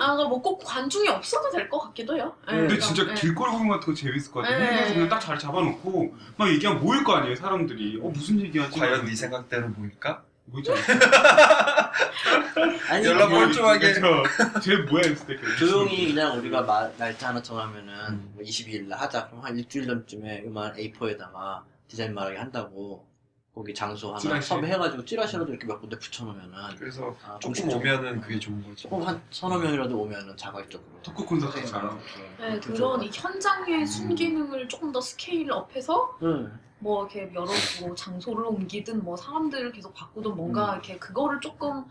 B: 아, 그러니까 뭐꼭 관중이 없어도 될 것 같기도 해요. 예,
D: 근데
B: 그러니까,
D: 진짜
B: 예.
D: 길거리 공연 같은 거 재밌을 것 같아요.
B: 네.
D: 홍대에서 그냥 딱 자리 잡아놓고 막 얘기하면 모일 거 아니에요, 사람들이. 어, 무슨 얘기하지?
E: 과연 네 생각대로 보일까?
D: 뭐있잖아
A: 아니
E: 연락
A: 그냥
E: 멀쩡하게.
D: 쟤 뭐야 했을 때 그냥
A: 조용히 그냥 우리가 마- 날짜 하나 정하면은
E: 음.
A: 뭐 22일 날 하자 그럼 한 일주일 전쯤에 음악 A4에다가 디자인 말하기 한다고 거기 장소 하나
D: 찌라시.
A: 섭외해가지고 찌라시라도 이렇게 몇 군데 붙여놓으면은
E: 그래서
A: 아,
E: 조금
A: 공식적으로.
E: 오면은 그게 좋은 거지.
A: 조금 한 서너 명이라도 오면은 자발적으로
D: 토크 콘서트 잘
B: 네, 그런 이 현장의
D: 음.
B: 순기능을 조금 더 scale up해서
A: 응.
B: 뭐 이렇게 여러 뭐 장소를 옮기든 뭐 사람들을 계속 바꾸든 뭔가
A: 음.
B: 이렇게 그거를 조금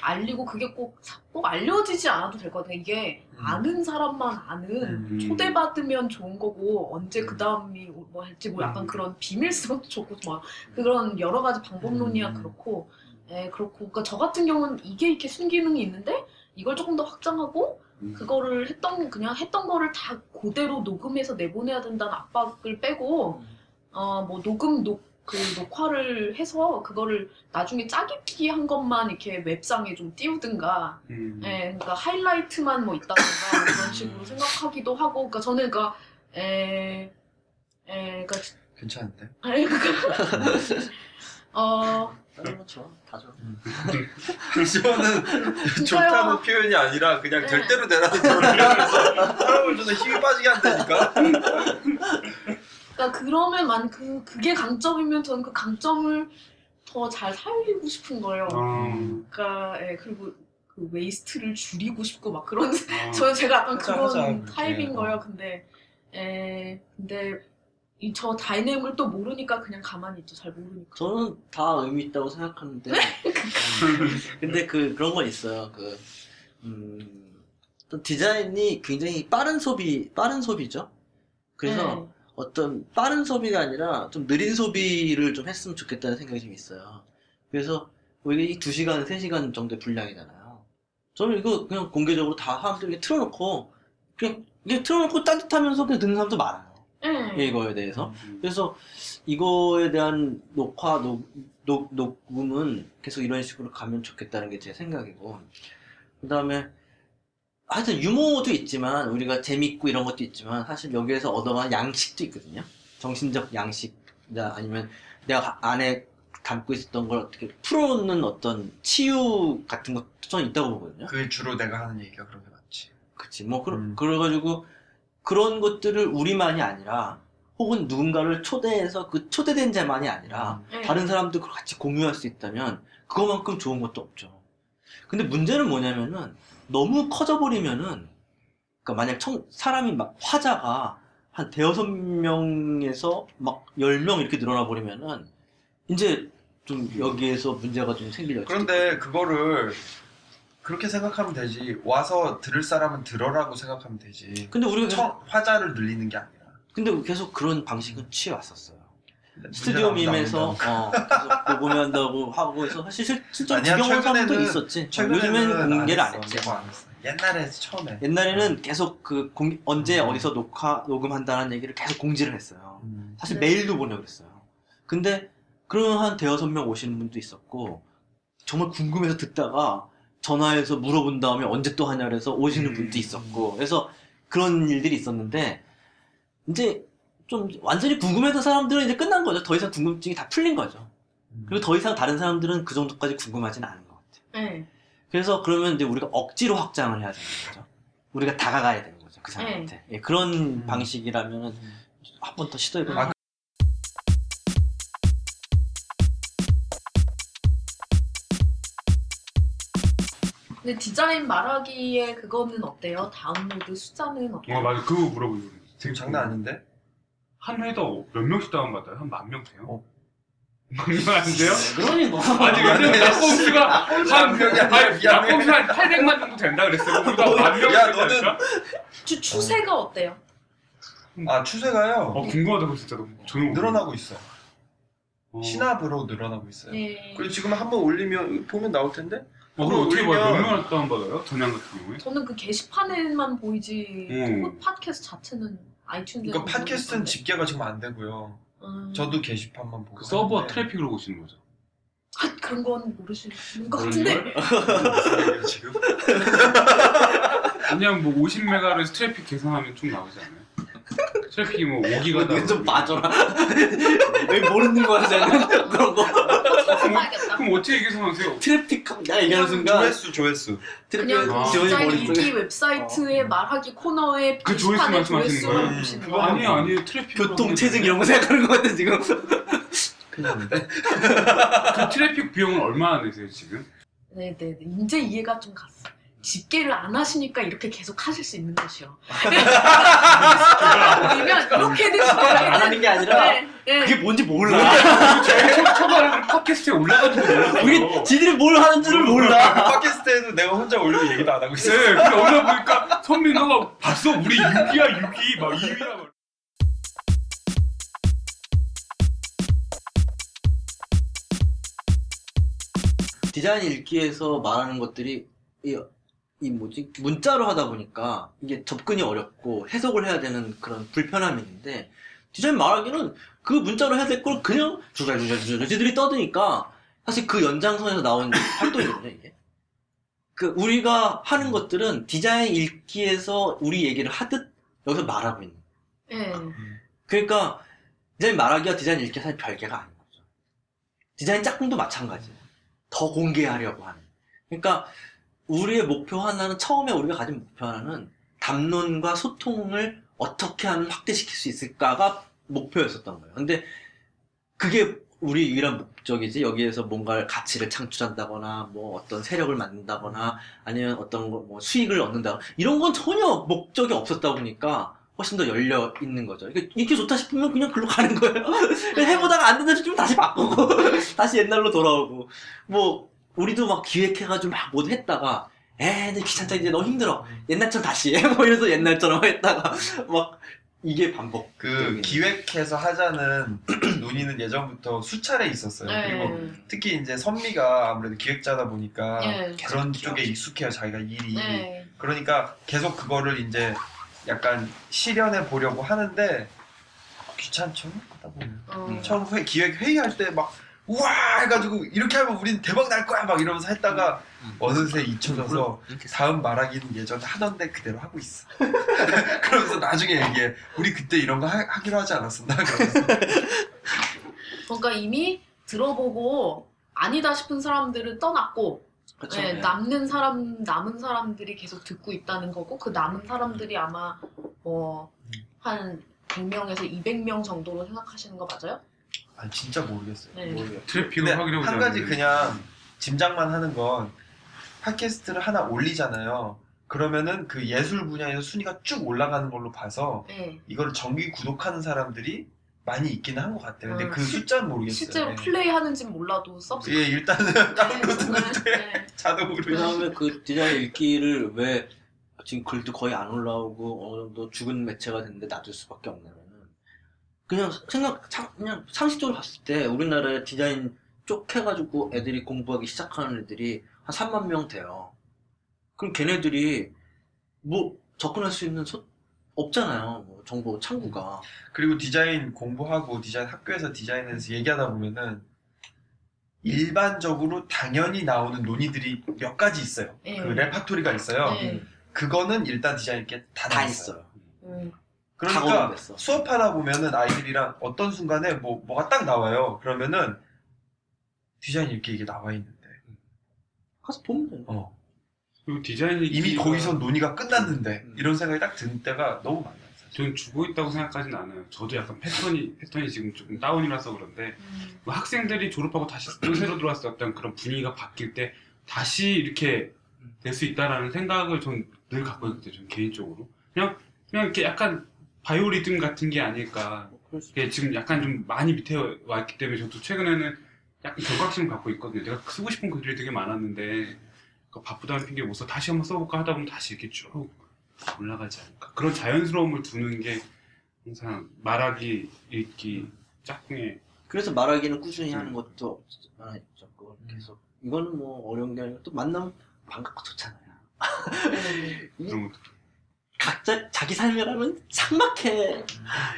B: 알리고 그게 꼭, 사- 꼭 알려지지 않아도 될 것 같아요. 이게
E: 음.
B: 아는 사람만 아는
E: 음.
B: 초대받으면 좋은 거고 언제 그 다음이 뭐 할지 뭐 약간
D: 음.
B: 그런 비밀성도 좋고 뭐 그런 여러 가지 방법론이야
E: 음.
B: 그렇고 예 그렇고 그러니까 저 같은 경우는 이게 이렇게 순기능이 있는데 이걸 조금 더 확장하고
D: 음.
B: 그거를 했던 그냥 했던 거를 다 그대로 녹음해서 내보내야 된다는 압박을 빼고 어 뭐 녹음 녹 그 녹화를 해서 그거를 나중에 짜깁기 한 것만 이렇게 웹상에 좀 띄우든가
D: 음.
B: 예, 그러니까 하이라이트만 뭐 있다든가 그런 식으로 생각하기도 하고, 그러니까 저는 그러니까 에, 에, 그러니까
E: 괜찮은데?
B: 아니 그러니까 어,
A: 다른 거 좋아 다 좋아
E: 저는
B: 진짜요?
E: 좋다는 표현이 아니라 그냥 될
B: 네.
E: 대로 되라는 표현이라서 사람을 저는 힘이 빠지게 한다니까.
B: 그러니까 그러면 만 그 그게 강점이면 저는 그 강점을 더 잘 살리고 싶은 거예요.
D: 어,
B: 그러니까 예, 그리고 그 waste를 줄이고 싶고 막 그런
D: 어.
B: 저 제가 약간
E: 하자,
B: 그런
E: 하자, 그렇게.
B: 타입인 거예요. 근데 에 근데 이 저 dynamic을 또 모르니까 그냥 가만히 있죠. 잘 모르니까.
A: 저는 다 의미 있다고 생각하는데 근데 그 그런 건 있어요. 그 음, 또 디자인이 굉장히 빠른 소비 빠른 소비죠. 그래서
B: 네.
A: 어떤 빠른 소비가 아니라 좀 느린 소비를 좀 했으면 좋겠다는 생각이 좀 있어요. 그래서 우리 이 2시간, 3시간 정도의 분량이잖아요. 저는 이거 그냥 공개적으로 다 사람들에게 틀어놓고 그냥 이게 틀어놓고 딴짓하면서 그냥 듣는 사람도 많아요.
B: 네.
A: 이거에 대해서.
D: 음.
A: 그래서 이거에 대한 녹화, 녹, 녹, 녹음은 계속 이런 식으로 가면 좋겠다는 게 제 생각이고. 그 다음에, 하여튼 유머도 있지만, 우리가 재밌고 이런 것도 있지만, 사실 여기에서 얻어가는 양식도 있거든요. 정신적 양식, 아니면 내가 가- 안에 담고 있었던 걸 어떻게 풀어놓는 어떤 치유 같은 것도 저는 있다고 보거든요.
E: 그게 주로 내가 하는 얘기가 그런 게 많지.
A: 그치. 뭐, 그러,
E: 음.
A: 그래가지고, 그런 것들을 우리만이 아니라, 혹은 누군가를 초대해서 그 초대된 자만이 아니라,
B: 네.
A: 다른 사람도 같이 공유할 수 있다면, 그거만큼 좋은 것도 없죠. 근데 문제는 뭐냐면은, 너무 커져버리면은, 그러니까 만약 청, 사람이 막, 화자가 한 대여섯 명에서 막 열 명 이렇게 늘어나 버리면은, 이제 좀 여기에서 문제가 좀 여지도
E: 그런데 그거를 그렇게 생각하면 되지. 와서 들을 사람은 들어라고 생각하면 되지.
A: 근데 우리가 계속,
E: 청, 화자를 늘리는 게 아니라.
A: 근데 계속 그런 방식은 취해왔었어요. 스튜디오 밈에서. 어, 계속 녹음한다고 하고 해서 사실 실- 실제로
E: 아니야,
A: 구경한 사람도
E: 최근에는-
A: 있었지.
E: 최근에는
A: 요즘에는 공개를 안. 했지.
E: 그거 안 했어. 옛날에 처음에.
A: 옛날에는 계속 그 공- 언제
E: 음.
A: 어디서 녹화 녹음한다는 얘기를 계속 공지를 했어요.
E: 음.
A: 사실
B: 네.
A: 메일도 보내고 그랬어요. 근데 그런 한 대여섯 명 오시는 분도 있었고 정말 궁금해서 듣다가 전화해서 물어본 다음에 언제 또 하냐 그래서 오시는
E: 음.
A: 분도 있었고 그래서 그런 일들이 있었는데 이제 좀 완전히 궁금했던 사람들은 이제 끝난 거죠. 더 이상 궁금증이 다 풀린 거죠.
E: 음.
A: 그리고 더 이상 다른 사람들은 그 정도까지 궁금하지는 않은 것 같아요.
B: 네.
A: 그래서 그러면 이제 우리가 억지로 확장을 해야 되는 거죠. 우리가 다가가야 되는 거죠. 그 사람한테. 예, 그런
E: 음.
A: 방식이라면 한 번 더 시도해보면
E: 아,
B: 근데 디자인 말하기에 그거는 어때요? 다운로드 숫자는 어때요?
D: 어 맞아 그거 물어보려고.
E: 지금 장난 아닌데?
D: 한 회도 몇 명씩 다운받아요? 한 만 명 돼요?
E: 어.
D: 만명 안 돼요?
A: 그러니 뭐.
D: 아니 왜냐면 낙범수가 한
E: 명이 아니라
D: 아니
E: 미안해.
D: 낙범수가 한 800만 정도 된다 그랬어요. 우리가 만
E: 야,
D: 된다니까?
B: 추, 추세가 어때요?
E: 아 추세가요.
D: 어 궁금하다고 진짜 너무 저는
E: 늘어나고 있어.
D: 어.
E: 신압으로 늘어나고 있어요.
B: 네.
E: 그리고 지금 한번 올리면 보면 나올 텐데.
D: 어, 그럼 어떻게 봐요?
E: 올리면-
D: 몇 명을 다운받아요? 전향 같은 경우에?
B: 저는 그 게시판에만 보이지
D: 음.
B: 그 팟캐스트 자체는 iTunes에
E: 그러니까 팟캐스트는 집계가 지금 안 되고요.
B: 음.
E: 저도 게시판만 보고.
D: 그 서버
E: 하는데.
D: 트래픽으로 보시는 거죠?
B: 아, 그런 건 모르시는 것 같은데
E: 지금?
D: 그냥 뭐 50메가를 트래픽 계산하면 좀 나오지 않아요? 트래픽이 뭐 5기가
A: 이거 좀 봐줘라. 왜 모르는 거야, 쟤는? 그런 거.
B: 봐야겠다
D: 그럼 어떻게 계산하세요?
A: 트래픽, 내가 얘기하는 순간,
E: 조회수 조회수.
A: 트래픽,
B: 그냥
A: 지원이
B: 디자인
A: 머릿속에.
B: 일기 웹사이트의 말하기 코너에
D: 그 조회수 말씀하시는
B: 조회수만
D: 거예요?
B: 보시는
E: 그거
B: 거예요.
D: 아니 아니 트래픽
A: 교통체증 이런 거 생각하는 것 같아, 지금.
D: 그 트래픽 비용은 얼마나 내세요 지금?
B: 네네 네 이제 이해가 좀 갔어 집계를 안 하시니까 이렇게 계속 하실 수 있는 것이요 보이면 이렇게도
A: 안 하는 게 아니라,
B: 네, 네.
A: 그게 뭔지 몰라.
D: 초- 초반에 팟캐스트에 올라가지고.
A: 우리, 지들이 뭘 하는지를 몰라.
E: 팟캐스트에도 내가 혼자 올리고 얘기도 안 하고 있어.
D: 네, 근데 어느 보니까 선민호가 봤어 우리 6위야 6위 막 2위야 막.
A: 디자인 읽기에서 말하는 것들이 이, 이 뭐지 문자로 하다 보니까 이게 접근이 어렵고 해석을 해야 되는 그런 불편함이 있는데 디자인 말하기는 그 문자로 해야 될 걸 그냥 주저주저주저들이 떠드니까 사실 그 연장선에서 나온 활동이거든요 이게 그 우리가 하는 것들은 디자인 읽기에서 우리 얘기를 하듯 여기서 말하고 있는
B: 네.
A: 그러니까 디자인 말하기와 디자인 읽기가 사실 별개가 아닌 거죠. 디자인 짝꿍도 마찬가지예요. 더 공개하려고 하는. 그러니까 우리의 목표 하나는 처음에 우리가 가진 목표 하나는 담론과 소통을 어떻게 하면 확대시킬 수 있을까가 목표였었던 거예요. 근데 그게 우리 유일한 목적이지 여기에서 뭔가를 가치를 창출한다거나 뭐 어떤 세력을 만든다거나 아니면 어떤 거뭐 수익을 얻는다 이런 건 전혀 목적이 없었다 보니까 훨씬 더 열려 있는 거죠. 이게 이게 좋다 싶으면 그냥 글로 가는 거예요. 해보다가 안 된다 싶으면 다시 바꾸고 다시 옛날로 돌아오고 뭐 우리도 막 기획해가지고 막 뭐도 했다가 에내 귀찮다 이제 너무 힘들어 옛날처럼 다시 해 뭐 이래서 옛날처럼 했다가 막 이게 반복.
E: 그 기획해서 하자는 논의는 예전부터 수차례 있었어요. 그리고
B: 네.
E: 특히 이제 선미가 아무래도 기획자다 보니까
B: 네.
E: 그런 쪽에 익숙해요 자기가 일이.
B: 네.
E: 그러니까 계속 그거를 이제 약간 실현해 보려고 하는데 귀찮죠 하다 보면.
B: 어.
A: 음.
E: 처음 회, 기획 회의할 때 막 우와 해가지고 이렇게 하면 우린 대박 날 거야 막 이러면서 했다가
A: 음.
E: 어느새 잊혀져서 다음 말하기는 예전에 하던데 그대로 하고 있어. 그러면서 나중에 얘기해. 우리 그때 이런 거 하, 기로 하지 않았었나? 그러면서.
B: 그러니까 이미 들어보고 아니다 싶은 사람들은 떠났고
A: 그렇죠.
B: 네, 남는 사람 남은 사람들이 계속 듣고 있다는 거고 그 남은 사람들이 아마 뭐한 100명에서 200명 정도로 생각하시는 거 맞아요?
E: 아 진짜 모르겠어요.
B: 네.
E: 모르겠어요.
D: 트래픽을
E: 근데
D: 확인하고
E: 한 가지. 그냥 짐작만 하는 건 팟캐스트를 하나 올리잖아요. 그러면은 그 예술 분야에서 순위가 쭉 올라가는 걸로 봐서
B: 네.
E: 이거를 정기 구독하는 사람들이 많이 있기는 한 것 같아요. 근데
B: 음,
E: 그
B: 실-
E: 숫자는 모르겠어요.
B: 실제로
E: 네.
B: 플레이 하는지는 몰라도 서브
E: 예, 일단은 다운로드는 돼.
B: 네.
E: 자동으로.
A: 그 다음에 그 디자인 읽기를 왜 지금 글도 거의 안 올라오고 어느 정도 죽은 매체가 됐는데 놔둘 수밖에 없냐면은 그냥 생각 상- 그냥 상식적으로 봤을 때 우리나라에 디자인 쪽 해가지고 애들이 공부하기 시작하는 애들이 한 3만 명 돼요. 그럼 걔네들이 뭐 접근할 수 있는 소- 없잖아요. 뭐 정보 창구가.
E: 그리고 디자인 공부하고 디자인 학교에서 디자인에서 얘기하다 보면은 일반적으로 당연히 나오는 논의들이 몇 가지 있어요.
B: 네.
E: 그 레파토리가 있어요.
B: 네.
E: 그거는 일단 디자인께 다,
A: 다
E: 있어요.
A: 있어요.
B: 음.
A: 다
E: 그러니까. 수업하다 보면은 아이들이랑 어떤 순간에 뭐 뭐가 딱 나와요. 그러면은 디자인 이렇게 이게 나와 있는데
A: 가서 보면 돼요.
E: 어.
D: 그리고 디자인이
E: 이미 거기서 논의가 끝났는데
A: 음.
E: 이런 생각이 딱 든 때가 너무 많아요.
D: 저는 주고 있다고 생각하진 않아요. 저도 약간 패턴이 패턴이 지금 조금 다운이라서 그런데
B: 음.
D: 뭐 학생들이 졸업하고 다시 또 새로 들어왔을 때 어떤 그런 분위기가 바뀔 때 다시 이렇게 될 수 있다라는 생각을 전 늘 갖고 있거든요. 전 개인적으로 그냥 그냥 이렇게 약간 바이오리듬 같은 게 아닐까. 이게 지금 약간 좀 많이 밑에 와 있기 때문에 저도 최근에는 약간 경각심을 갖고 있거든요. 내가 쓰고 싶은 글들이 되게 많았는데 그 바쁘다는 핑계 못 써. 다시 한번 써볼까 하다 보면 다시 이렇게 쭉 올라가지 않을까. 그런 자연스러움을 두는 게 항상 말하기, 읽기, 짝꿍의
A: 그래서 말하기는 꾸준히 하는 것도 하나 있죠. 그걸
E: 음.
A: 계속 이거는 뭐 어려운 게 아니고 또 만나면 반갑고 좋잖아요.
B: 네.
D: 그런 것도.
A: 각자 자기 삶이라면 삭막해.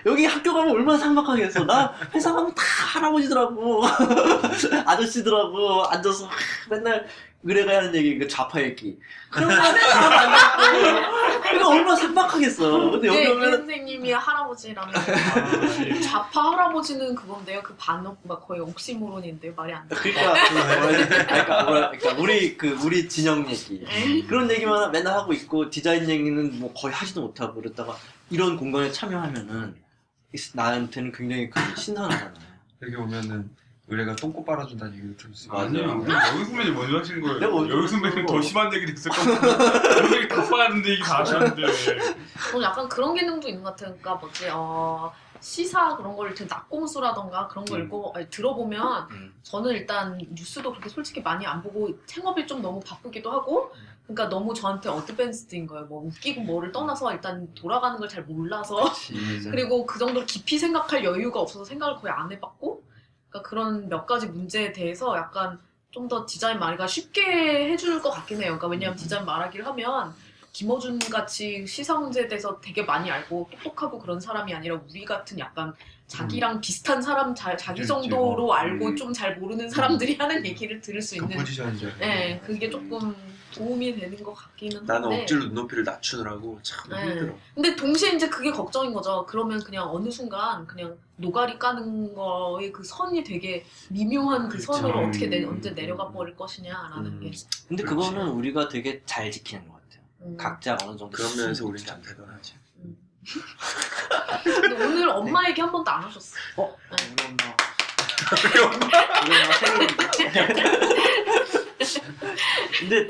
A: 여기 학교 가면 얼마나 삭막하겠어. 나 회사 가면 다 할아버지더라고. 아저씨더라고. 앉아서 맨날 의뢰가 하는 얘기, 그 좌파 얘기. 만났고. 그러니까 얼마나 삭막하겠어. 근데 여기
B: 네, 그
A: 오면
B: 선생님이 할아버지라면 좌파 할아버지는 그건데요. 그 반역 막 거의 옥시모론인데 말이 안 돼.
A: 그러니까 되지? 그러니까, 뭐라- 그러니까 우리 그 우리 진영 얘기
B: 네.
A: 그런 얘기만 맨날 하고 있고 디자인 얘기는 뭐 거의 하지도 못하고 그러다가 이런 공간에 참여하면은 나한테는 굉장히 그 신선하잖아요.
E: 여기 오면은 의뢰가 똥꼬 빨아준다는 얘기를.
A: 맞아요.
D: 아니요. 여기 선배님 먼저 하신 거예요.
A: 내가 먼저
D: 여기 선배님
A: 했어.
D: 더 심한 얘기를 있을 거고. 여기 다 빠는데 얘기 다 하셨는데.
B: 저는 약간 그런 기능도 있는 것 같아요. 그러니까 뭐지, 어, 시사 그런 걸 이렇게 낙공수라던가 그런 거
A: 음.
B: 읽고 아니, 들어보면
A: 음.
B: 저는 일단 뉴스도 그렇게 솔직히 많이 안 보고 생업이 좀 너무 바쁘기도 하고 그러니까 너무 저한테 어드밴스드인 거예요. 뭐 웃기고 뭐를 떠나서 일단 돌아가는 걸 잘 몰라서 그리고 그 정도로 깊이 생각할 여유가 없어서 생각을 거의 안 해봤고 그러니까 그런 몇 가지 문제에 대해서 약간 좀 더 디자인 말이가 쉽게 해줄 것 같긴 해요. 그러니까 왜냐하면 디자인 말하기를 하면 김어준 같이 시사 문제에 대해서 되게 많이 알고 똑똑하고 그런 사람이 아니라 우리 같은 약간 자기랑 비슷한 사람 자,
E: 그렇지.
B: 정도로
E: 어.
B: 알고
D: 음.
B: 좀잘 모르는 사람들이 하는 얘기를 들을
E: 수그
B: 있는
E: 포지션이죠.
B: 네 그게 조금 도움이 되는 것 같기는 한데
C: 나는 억지로 눈높이를 낮추느라고 참
B: 네.
C: 힘들어.
B: 근데 동시에 이제 그게 걱정인 거죠. 그러면 그냥 어느 순간 그냥 노가리 까는 거의 그 선이 되게 미묘한 그
C: 그렇죠.
B: 선으로 어떻게 내,
D: 음.
B: 언제 내려가 버릴 것이냐라는
C: 음.
B: 게.
A: 근데
C: 그렇지.
A: 그거는 우리가 되게 잘 지키는 것 같아요.
B: 음.
A: 각자 어느 정도
C: 그런 면에서 우리는 참. 대단하지.
B: 음. 근데 오늘 엄마 얘기 한 번도 안 하셨어.
A: 어?
B: 네.
A: 우리 엄마 이건 막 생일인데. 근데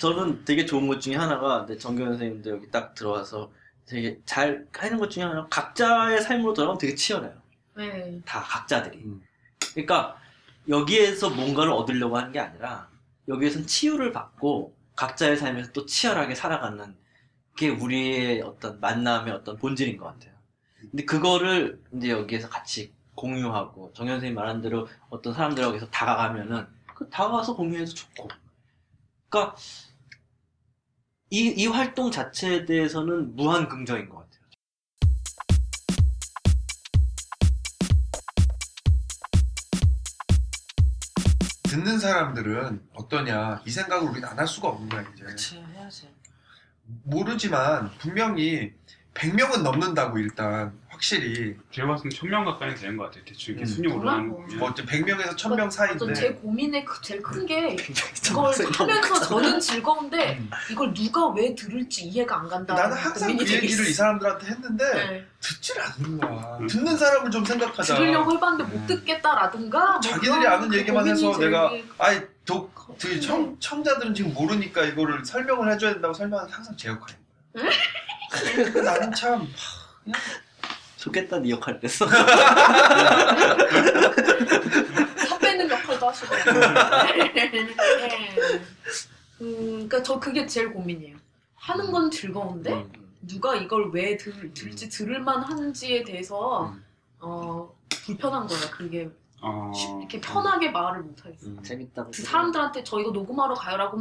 A: 저는 되게 좋은 것 중에 하나가 근데 정경 선생님도 여기 딱 들어와서 되게 잘 하는 것 중에 하나 각자의 삶으로 돌아가면 되게 치열해요.
B: 네.
A: 다 각자들이.
C: 음.
A: 그러니까 여기에서 뭔가를 얻으려고 하는 게 아니라 여기에선 치유를 받고 각자의 삶에서 또 치열하게 살아가는 게 우리의 어떤 만남의 어떤 본질인 것 같아요. 근데 그거를 이제 여기에서 같이 공유하고 정현 선생님 말한 대로 어떤 사람들하고 계속 다가가면은 그 다가가서 공유해도 좋고. 그러니까 이, 이 활동 자체에 대해서는 무한 긍정인 것 같아요.
E: 듣는 사람들은 어떠냐 이 생각을 우리는 안 할 수가 없는 거야 이제
A: 그치, 해야지.
E: 모르지만 분명히 100명은 넘는다고 일단 확실히
D: 제가 봤을 때 1000명 가까이 되는 것 같아요. 대충 이렇게
E: 음.
D: 순위 올라가는 거
B: 몰라,
D: 보면.
E: 뭐 어째 100명에서 1000명
B: 어떤
E: 사이인데
B: 제 고민의 그- 제일 큰 게 이걸 하면서 저는 즐거운데
E: 음.
B: 이걸 누가 왜 들을지 이해가 안 간다는
E: 나는 항상
B: 고민이
E: 그
B: 되게
E: 얘기를 이. 사람들한테 했는데
B: 네.
E: 듣질 않는 거야
D: 음.
E: 듣는 사람을 좀 생각하자
B: 들으려고 해봤는데 못
E: 음.
B: 듣겠다라든가 뭐
E: 자기들이
B: 그런
E: 아는
B: 그
E: 얘기만
B: 고민이
E: 해서
B: 제일
E: 내가 아이 독,
B: 네.
E: 그 청, 청자들은 지금 모르니까 이거를 설명을 해줘야 된다고 설명하는 게 항상 제 역할인 거야 그 나는 참
A: 좋겠다, 네 역할 됐어.
B: 사 빼는 역할도 하시고. 네. 음, 그러니까 저 그게 제일 고민이에요. 하는 건 즐거운데
A: 음.
B: 누가 이걸 왜 들, 들지 들을만 한지에 대해서
C: 음.
B: 어 불편한 거야. 그게
D: 어...
B: 쉽- 이렇게 편하게 말을 못 하겠어.
C: 음.
A: 재밌다고.
B: 그 사람들한테 저 이거 녹음하러 가요라고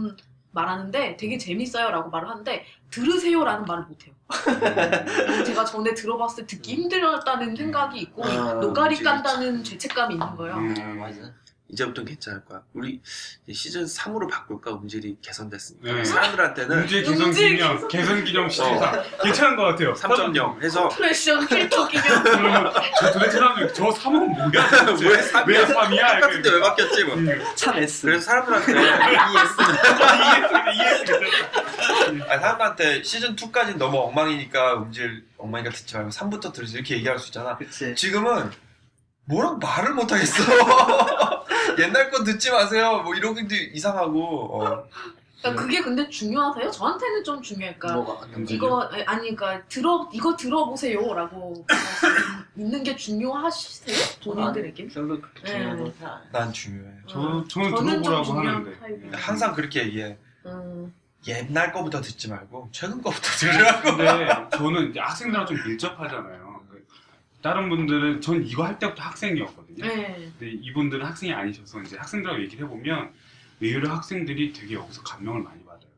B: 말하는데 되게 재밌어요라고 말을 하는데 들으세요라는 말을 못 해요.
D: 음.
B: 제가 전에 들어봤을 때 듣기 힘들었다는 생각이 있고
A: 아,
B: 노가리
C: 그치,
B: 깐다는 죄책감이 있는 거예요.
D: 음.
A: 아, 맞아.
C: 이제부터는 괜찮을 거야. 우리 시즌 3으로 바꿀까 음질이 개선됐으니까
D: 네.
C: 사람들한테는
D: 문제 개선
B: 음질
D: 기념,
B: 개선.
D: 기념 시즌 괜찮은 것 같아요.
C: 3.0 해서
B: 프레션 필터 기념
D: 그러면 저 도대체 사람들 저 3은 뭐야?
C: 왜 3이야?
D: 왜 3이야?
C: 똑같은데 왜 바뀌었지? 뭐.
A: 참 S.
C: 그래서 사람들한테 아니, 사람들한테 시즌 2까지는 너무 엉망이니까 음질 엉망이니까 듣지 말고 3부터 들으세요 이렇게 얘기할 수 있잖아.
A: 그치.
E: 지금은 뭐라고 말을 못 하겠어. 옛날 거 듣지 마세요. 뭐 이런 게 이상하고. 어.
B: 그러니까 그게 근데 중요하세요? 저한테는 좀 중요할까.
A: 뭐가?
B: 이거 아니, 그러니까 들어 이거 들어보세요라고 있는 게 중요하시세요? 본인들에게?
A: 별로 그렇게
B: 네.
A: 중요한 건 다.
E: 난 중요해.
D: 저 저는
B: 저는 좀
D: 들어보라고
B: 중요한
D: 하는데.
B: 타입이에요.
E: 항상 그렇게 얘기해.
B: 음,
E: 옛날 거부터 듣지 말고 최근 거부터 들으라고.
D: 근데 저는 이제 학생들하고 좀 밀접하잖아요. 다른 분들은 전 이거 할 때부터 학생이었거든요.
B: 네.
D: 근데 이분들은 학생이 아니셔서 이제 학생들하고 얘기를 해보면 의외로 학생들이 되게 여기서 감명을 많이 받아요.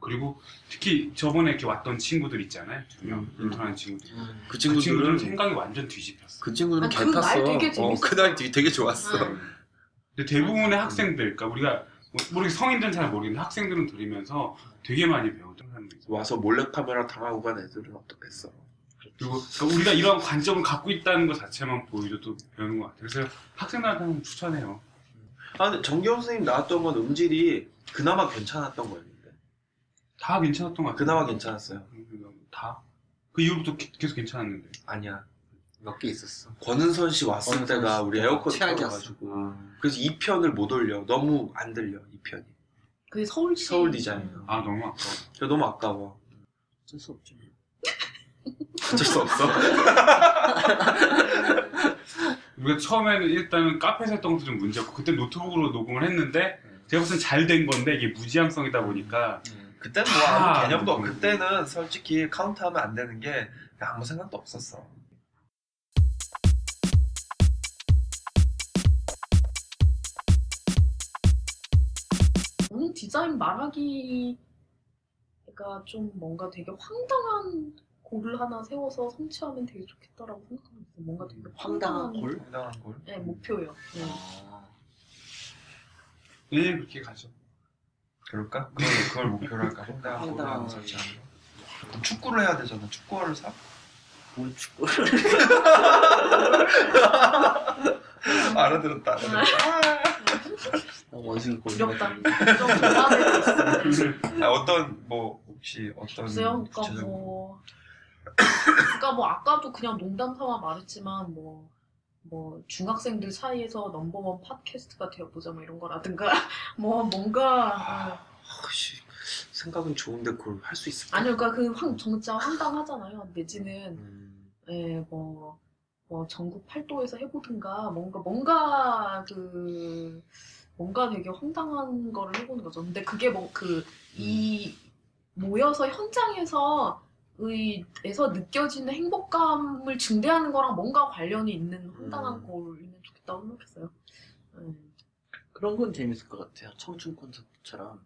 D: 그리고 특히 저번에 이렇게 왔던 친구들 있잖아요. 두명
C: 음, 음.
D: 인턴한 친구들.
A: 음.
D: 그그 친구들은
C: 친구들은
D: 생각이 완전 뒤집혔어.
C: 그 친구는
B: 아,
C: 개
B: 그날
C: 탔어.
B: 되게
C: 어,
B: 재밌었어.
C: 그날 되게, 되게 좋았어.
B: 응.
D: 근데 대부분의 학생들, 그러니까 우리가 뭐- 모르겠 성인들은 잘 모르겠는데 학생들은 들으면서 되게 많이 배우던 있어요.
C: 와서 몰래 카메라 당하고 간 애들은 어떻겠어?
D: 그리고 그러니까 우리가 이런 관점을 갖고 있다는 것 자체만 보여줘도 배우는 것 같아요. 그래서 학생들한테 한번 추천해요.
C: 아 근데 정기영 선생님 나왔던 건 음질이 그나마 괜찮았던 거였는데
D: 다 괜찮았던 것 같아요.
C: 그나마 괜찮았어요.
D: 다? 그 이후부터 게- 계속 괜찮았는데.
C: 아니야.
A: 몇 개 있었어.
C: 권은선 씨 왔을
A: 권은선
C: 때가
A: 씨
C: 우리 에어컨
A: 최악이었어.
C: 꺼가지고 그래서 2편을 못 올려. 너무 안 들려 2편이.
B: 그게 서울시
C: 서울 디자인.
B: 음.
D: 아 너무 아까워.
C: 저 너무 아까워.
A: 어쩔 수 없지.
C: 어쩔 수 없어.
D: 우리가 처음에는 일단은 카페에서 했던 것도 좀 문제였고 그때 노트북으로 녹음을 했는데 제가 봤을 땐잘 된 건데 이게 무지향성이다 보니까
E: 그때는 뭐
D: 다
E: 아무 개념도 없.
D: 녹음을.
E: 그때는 솔직히 카운트하면 안 되는 게 아무 생각도 없었어.
B: 저는 디자인 말하기가 좀 뭔가 되게 황당한 골을 하나 세워서 성취하면 되게 좋겠다라고 있어요. 뭔가 되게
A: 황당한
B: 황당한
A: 골?
E: 황당한 걸.
B: 네, 목표예요. 네.
A: 아,
D: 네 그렇게 가죠.
E: 그럴까? 그걸, 그걸 목표로 할까? 황당한 걸
A: 황당한
E: 하는 설치하는 거. 그럼 축구를 해야 되잖아. 축구화를 사?
A: 뭘 축구?
E: 알아들었다. 알아들었다.
A: 원숭이 골.
B: 두렵다. 좀 불안해도 있어.
E: 아, 어떤 뭐 혹시 어떤
B: 없어요? 그러니까? 뭐, 그러니까 뭐 아까도 그냥 농담 삼아 말했지만 뭐 뭐 중학생들 사이에서 넘버원 팟캐스트가 되어보자 뭐 이런 거라든가 뭐 뭔가 어.
C: 혹시 생각은 좋은데 그걸 할 수 있을까?
B: 아니요 그러니까 그 황, 진짜 황당하잖아요 내지는
C: 음,
B: 예, 뭐, 뭐 전국 팔도에서 해보든가 뭔가 뭔가 그 뭔가 되게 황당한 거를 해보는 거죠. 근데 그게 뭐 그이 모여서 현장에서 의에서 느껴지는 행복감을 증대하는 거랑 뭔가 관련이 있는 황당한
C: 음.
B: 꼴이면 좋겠다고 생각했어요. 예.
A: 그런 건 재밌을 것 같아요. 청춘 콘서트처럼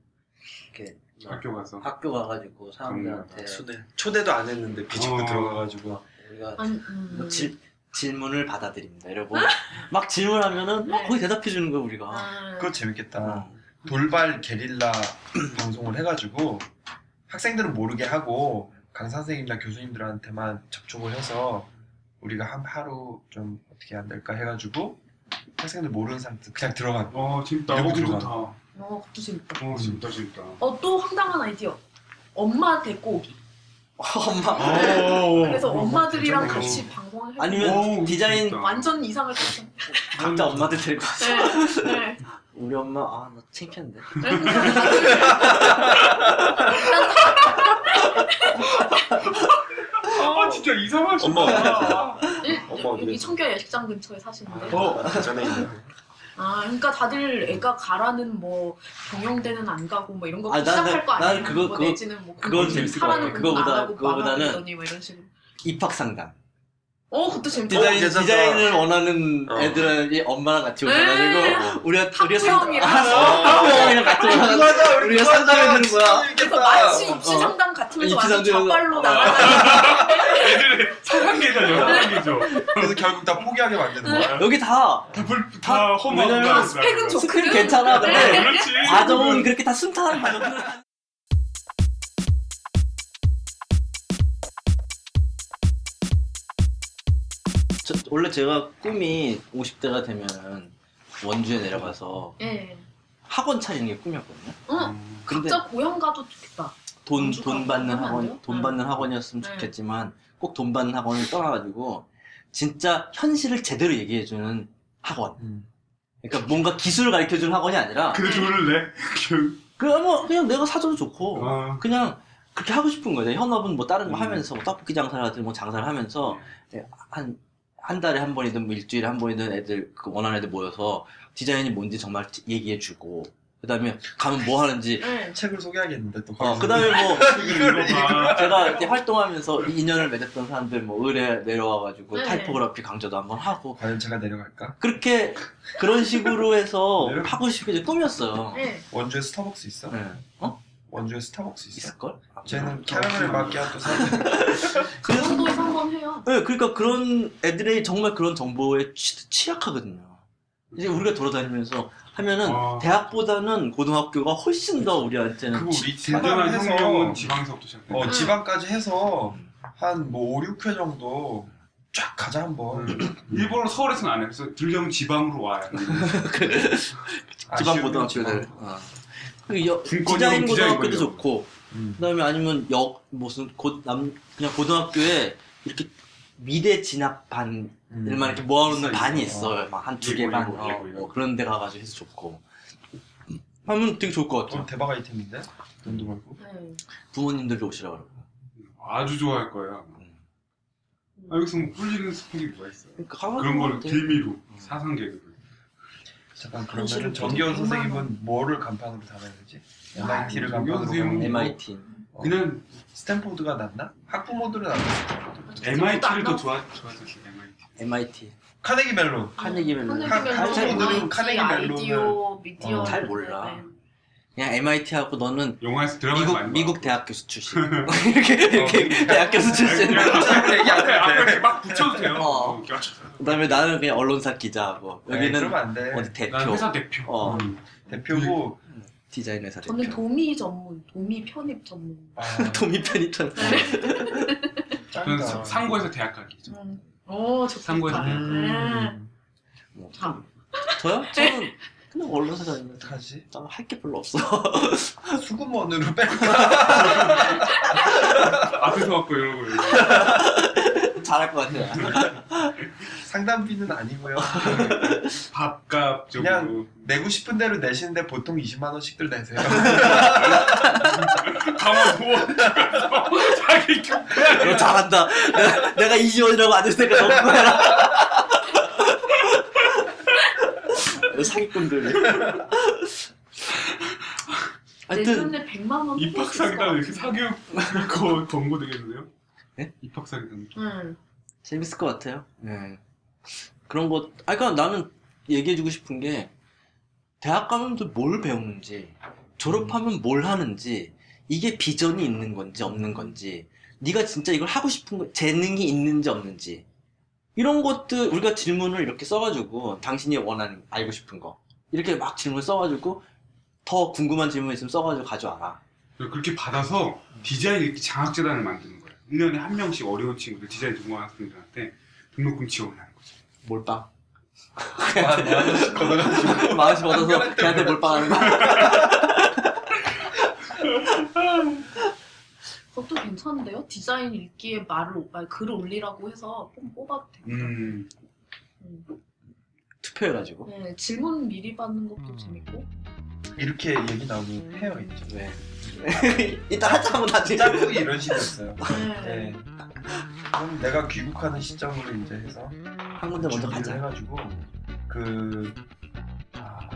A: 이렇게 뭐
D: 학교 가서
A: 학교 가가지고 사람들한테
C: 초대 초대도 안 했는데 비집고
D: 어.
C: 들어가가지고
A: 우리가
B: 아니, 음.
A: 뭐 질, 질문을 받아들입니다. 여러분 막 질문하면은 막
B: 네.
A: 거기 대답해 주는 거야 우리가.
B: 아,
E: 그거 재밌겠다.
A: 어.
E: 돌발 게릴라 방송을 해가지고 학생들은 모르게 하고 강사 선생님이나 교수님들한테만 접촉을 해서 우리가 한 하루 좀 어떻게 안 될까 해가지고 학생들 모르는 사람들 그냥 들어가.
D: 어 재밌다 어
E: 들어가.
D: 좋다 어
B: 어, 그것도 재밌다.
D: 재밌다 재밌다
B: 어, 또 황당한 아이디어. 엄마 데리고 오기.
A: 엄마
D: 어.
B: 그래서 엄마들이랑
E: 괜찮네.
B: 같이 방송을 해.
A: 아니면
D: 오,
A: 디자인
D: 재밌다.
B: 완전 이상을 탔어.
A: 각자 엄마들 데리고 와서
B: 네, 네.
A: 우리 엄마 아나 창피한데.
D: 아 진짜 이상한
C: 엄마
D: 아,
B: 일-
C: 엄마
B: 여기? 청교 야식장 근처에 사시는데.
C: 어 전에 있는
B: 아, 그러니까 다들 애가 가라는 뭐 경영대는 안 가고 뭐 이런 거
A: 아,
B: 시작할 거 아니에요?
A: 그거-
B: 뭐
A: 그거-
B: 내지는 뭐
A: 그건
B: 공부-
A: 재밌을 것
B: 하라는
A: 같아.
B: 공부 안
A: 그거보다-
B: 하고
A: 그거보다는
B: 망하더니 뭐 이런 식으로.
A: 입학 상담.
B: 어, 그것도 재밌다.
A: 디자인
C: 괜찮다.
A: 디자인을 원하는
C: 어.
A: 애들이 엄마랑 같이
B: 네.
A: 오셔가지고 우리가 우리가 상담
B: 학부형이랑
A: 학부형이랑 같이 오셔가지고
E: 맞아,
A: 우리가 상담해 주는 거야.
B: 그래서 마치
A: 어.
B: 입시 상담 같으면서
A: 입시
B: 완전 좌빨로
A: 어.
B: 나가는
D: 애들의 사상계죠 여상계죠
E: 그래서 결국 다 포기하게 만드는 거야.
A: 여기 다
D: 다다
A: 왜냐면.
B: 스펙은 좋-
A: 스크린 괜찮아.
D: 네,
A: 근데
D: 그렇지
A: 과정은 그렇게 다 순탄한 과정. 저, 원래 제가 꿈이 50대가 되면은 원주에 내려가서
B: 예.
A: 학원 차리는 게 꿈이었거든요.
B: 어,
D: 음.
A: 근데
B: 각자 고향 가도 좋겠다.
A: 돈,
B: 원주가
A: 돈 받는
B: 안
A: 학원,
B: 돼요?
A: 돈
B: 네.
A: 받는 학원이었으면
B: 네.
A: 좋겠지만 꼭 돈 받는 학원을 떠나가지고 진짜 현실을 제대로 얘기해주는 학원.
E: 음.
A: 그러니까 뭔가 기술을 가르쳐주는 학원이 아니라
D: 근데 돈을 내? 그-
A: 그냥 뭐 그냥 내가 사줘도 좋고
D: 어.
A: 그냥 그렇게 하고 싶은 거예요. 현업은 뭐 다른 거
D: 음.
A: 하면서 뭐 떡볶이 장사를 하든 뭐 장사를 하면서 한, 한 달에 한 번이든 뭐 일주일에 한 번이든 애들, 그 원하는 애들 모여서 디자인이 뭔지 정말 얘기해 주고, 그 다음에 가면 뭐 하는지,
B: 예.
E: 책을 소개하겠는데 또.
A: 어,
E: 거기서.
A: 그 다음에 뭐. 제가 이렇게 활동하면서 인연을 맺었던 사람들 뭐 의뢰 내려와가지고
B: 네.
A: 타이포그라피 강좌도 한번 하고,
E: 과연 제가 내려갈까?
A: 그렇게 그런 식으로 해서
E: 내려-
A: 하고 싶은 게 꿈이었어요.
B: 예.
E: 원주에 스타벅스 있어?
A: 네. 어?
E: 원주에 스타벅스 있어?
A: 있을걸?
E: 쟤는 캐러멜 마키아토 사는
B: 그 정도에서 한번 해요.
A: 네, 그러니까 그런 애들이 정말 그런 정보에 취, 취약하거든요. 이제 우리가 돌아다니면서 하면은
D: 와.
A: 대학보다는 고등학교가 훨씬 더 우리한테는
E: 그거
A: 치-
E: 우리 해서
D: 혁명은 지방에서부터 시작돼
E: 어, 지방까지 해서 한 뭐 5, 6회 정도 쫙 가자 한번.
D: 일본어 서울에서는 안 해. 그래서 들려면 지방으로 와야 돼.
A: 지방 고등학교들. 어. 그 여- 디자인 고등학교도. 좋고,
E: 음.
A: 그다음에 아니면 역 무슨 곧남 그냥 고등학교에 이렇게 미대 진학 반들만
E: 음.
A: 이렇게 모아놓는
D: 있어,
A: 반이
E: 있어.
A: 있어요. 막 한 두개
D: 예고,
A: 반. 어,
D: 예고, 예고.
A: 뭐 그런 데 가가지고 해서 좋고. 하면 되게 좋을 것 같아요.
E: 어, 대박 아이템인데? 돈도 벌고.
B: 예.
A: 부모님들도 오시라 그러고.
D: 아주 좋아할 거야. 아, 여기서 뭐 꿀리는 스펙이 뭐가 있어?
A: 그러니까
D: 그런 거를. 빌미로 사상 개그를.
E: 잠깐 그러면
B: 보여주고
E: 선생님은 뭐를 간판으로 달아야 되지? MIT를
D: 정기현
E: 간판으로
D: 선생님은
E: 가면
A: MIT.
E: 어.
D: 그냥
E: 스탠포드가 낫나? 학부모들은 안 낫어.
D: MIT를
B: 더안
D: 좋아 좋아했었어. MIT.
A: MIT.
E: 카네기 멜론.
A: 카네기 멜론.
B: 카네기
E: 카-
B: 멜론,
E: 학부모들은 카네기
B: 아이디어, 미디어.
E: 어,
A: 잘 몰라.
B: 네.
A: 그냥 MIT 하고 너는
D: 영화에서 드라마에서
A: 미국
D: 많이
A: 미국
D: 나왔고.
A: 대학 교수 출신. 이렇게 이렇게
E: 미국
A: 대학 교수 출신.
E: 얘기 안 해도
D: 앞에 막 붙여도 돼요.
A: 어.
D: 어.
A: 그다음에 나는 그냥 언론사 기자하고
E: 에이,
A: 여기는
E: 그러면 안 돼.
A: 어디 대표
D: 난 회사 대표.
A: 어.
D: 음.
E: 대표고
A: 디자인 회사 대표.
B: 저는 도미 전문, 도미 편입 전문.
E: 아,
A: 도미 편입한.
D: 저는
E: 짱이다.
D: 상고에서 대학 가기죠.
B: 음. 오, 좋다.
D: 상고에서 대학.
E: 음.
A: 뭐,
B: 참.
A: 저요? 저는 그냥 언론사 다니면
E: 어떡하지?
A: 할게 별로 없어.
E: 수구먼으로 뺄까?
D: 앞에서 이러고 이러고.
A: 잘할 것 같아요.
E: 상담비는 아니고요.
D: 밥값 정도.
E: 그냥 내고 싶은 대로 내시는데 보통 20만 원씩들 내세요.
D: 가만 누워 자기
A: 너 잘한다. 내가, 내가 20원이라고 안 했을 테니까 너 그거 해라. 사기꾼들이. 하여튼
B: 내년에 100만 원
D: 입학 사기단 이렇게 사교육 거 권고 되겠는데요?
A: 네?
D: 입학 사기단.
B: 응.
A: 재밌을 것 같아요. 네. 그런 것, 아, 그니까 나는 얘기해주고 싶은 게, 대학 가면 또뭘 배우는지, 졸업하면 뭘 하는지, 이게 비전이 있는 건지 없는 건지, 네가 진짜 이걸 하고 싶은 거, 재능이 있는지 없는지, 이런 것들, 우리가 질문을 이렇게 써가지고, 당신이 원하는, 알고 싶은 거, 이렇게 막 질문 써가지고, 더 궁금한 질문 있으면 써가지고 가져와라.
D: 그렇게 받아서 디자인 이렇게 장학재단을 만드는 거예요. 1년에 한 명씩 어려운 친구들, 디자인 전공 학생들한테 등록금 지원을 하는 거죠.
A: 몰빵.
E: 걷어가지고.
A: 마음씨 얻어서 걔한테 몰빵하는 거.
B: 그것도 괜찮은데요? 디자인 읽기에 말을 말 글을 올리라고 해서 좀 뽑아도 되고.
D: 음.
B: 음.
A: 투표해가지고.
B: 네, 질문 미리 받는 것도
E: 음.
B: 재밌고.
E: 이렇게 얘기 나오면 해요 이제.
A: 네. 이따 하자면 나중에.
E: 짬뽕이 이런 식이었어요
B: 네.
E: 네. 그럼 내가 귀국하는 시점으로 이제 해서
A: 한 군데 먼저
E: 준비를
A: 가자.
E: 해가지고 그 아,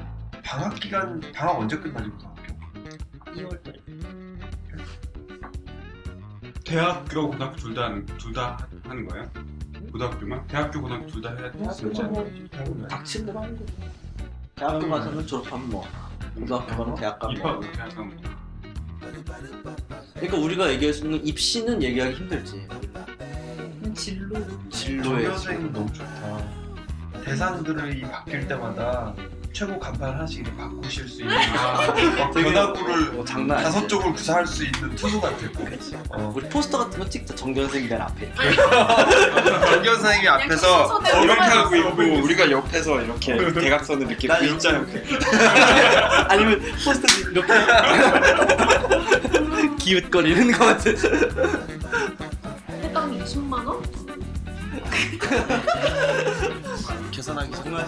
E: 방학 기간 방학 언제 끝나지 고등학교?
B: 2월달에.
D: 대학교, 고등학교 둘다 하는, 둘다 하는 거예요? 고등학교만? 대학교, 고등학교 둘 다 해야 되지 않나요?
A: 뭐 닥친 대로 하는 거고. 대학교 가서는 졸업하면 뭐. 고등학교 가면 대학 가면
D: 입학,
A: 뭐.
D: 대학 가면 뭐.
A: 그러니까 우리가 얘기할 수 있는 입시는 얘기하기 힘들지.
B: 진로.
A: 진로의
E: 조교생은 너무 좋다. 대상들이 바뀔 때마다 최고 간판 하나씩 이렇게 바꾸실 수 있는
D: 아,
E: 막 변화구를
A: 뭐 장난 아니야.
E: 다섯 쪽을 구사할 수 있는 투수 같았고 어.
A: 우리 포스터 같은 거 찍자. 맨 앞에.
E: 정교 선생님이 앞에서 이렇게
D: 하고
E: 있고 우리가 옆에서 이렇게 대각선을 이렇게
A: 난
E: V자 형태
A: 아니면 포스터 이렇게 기웃거리는 거 같은.
B: 해당 20만 원?
A: 계산하기 정말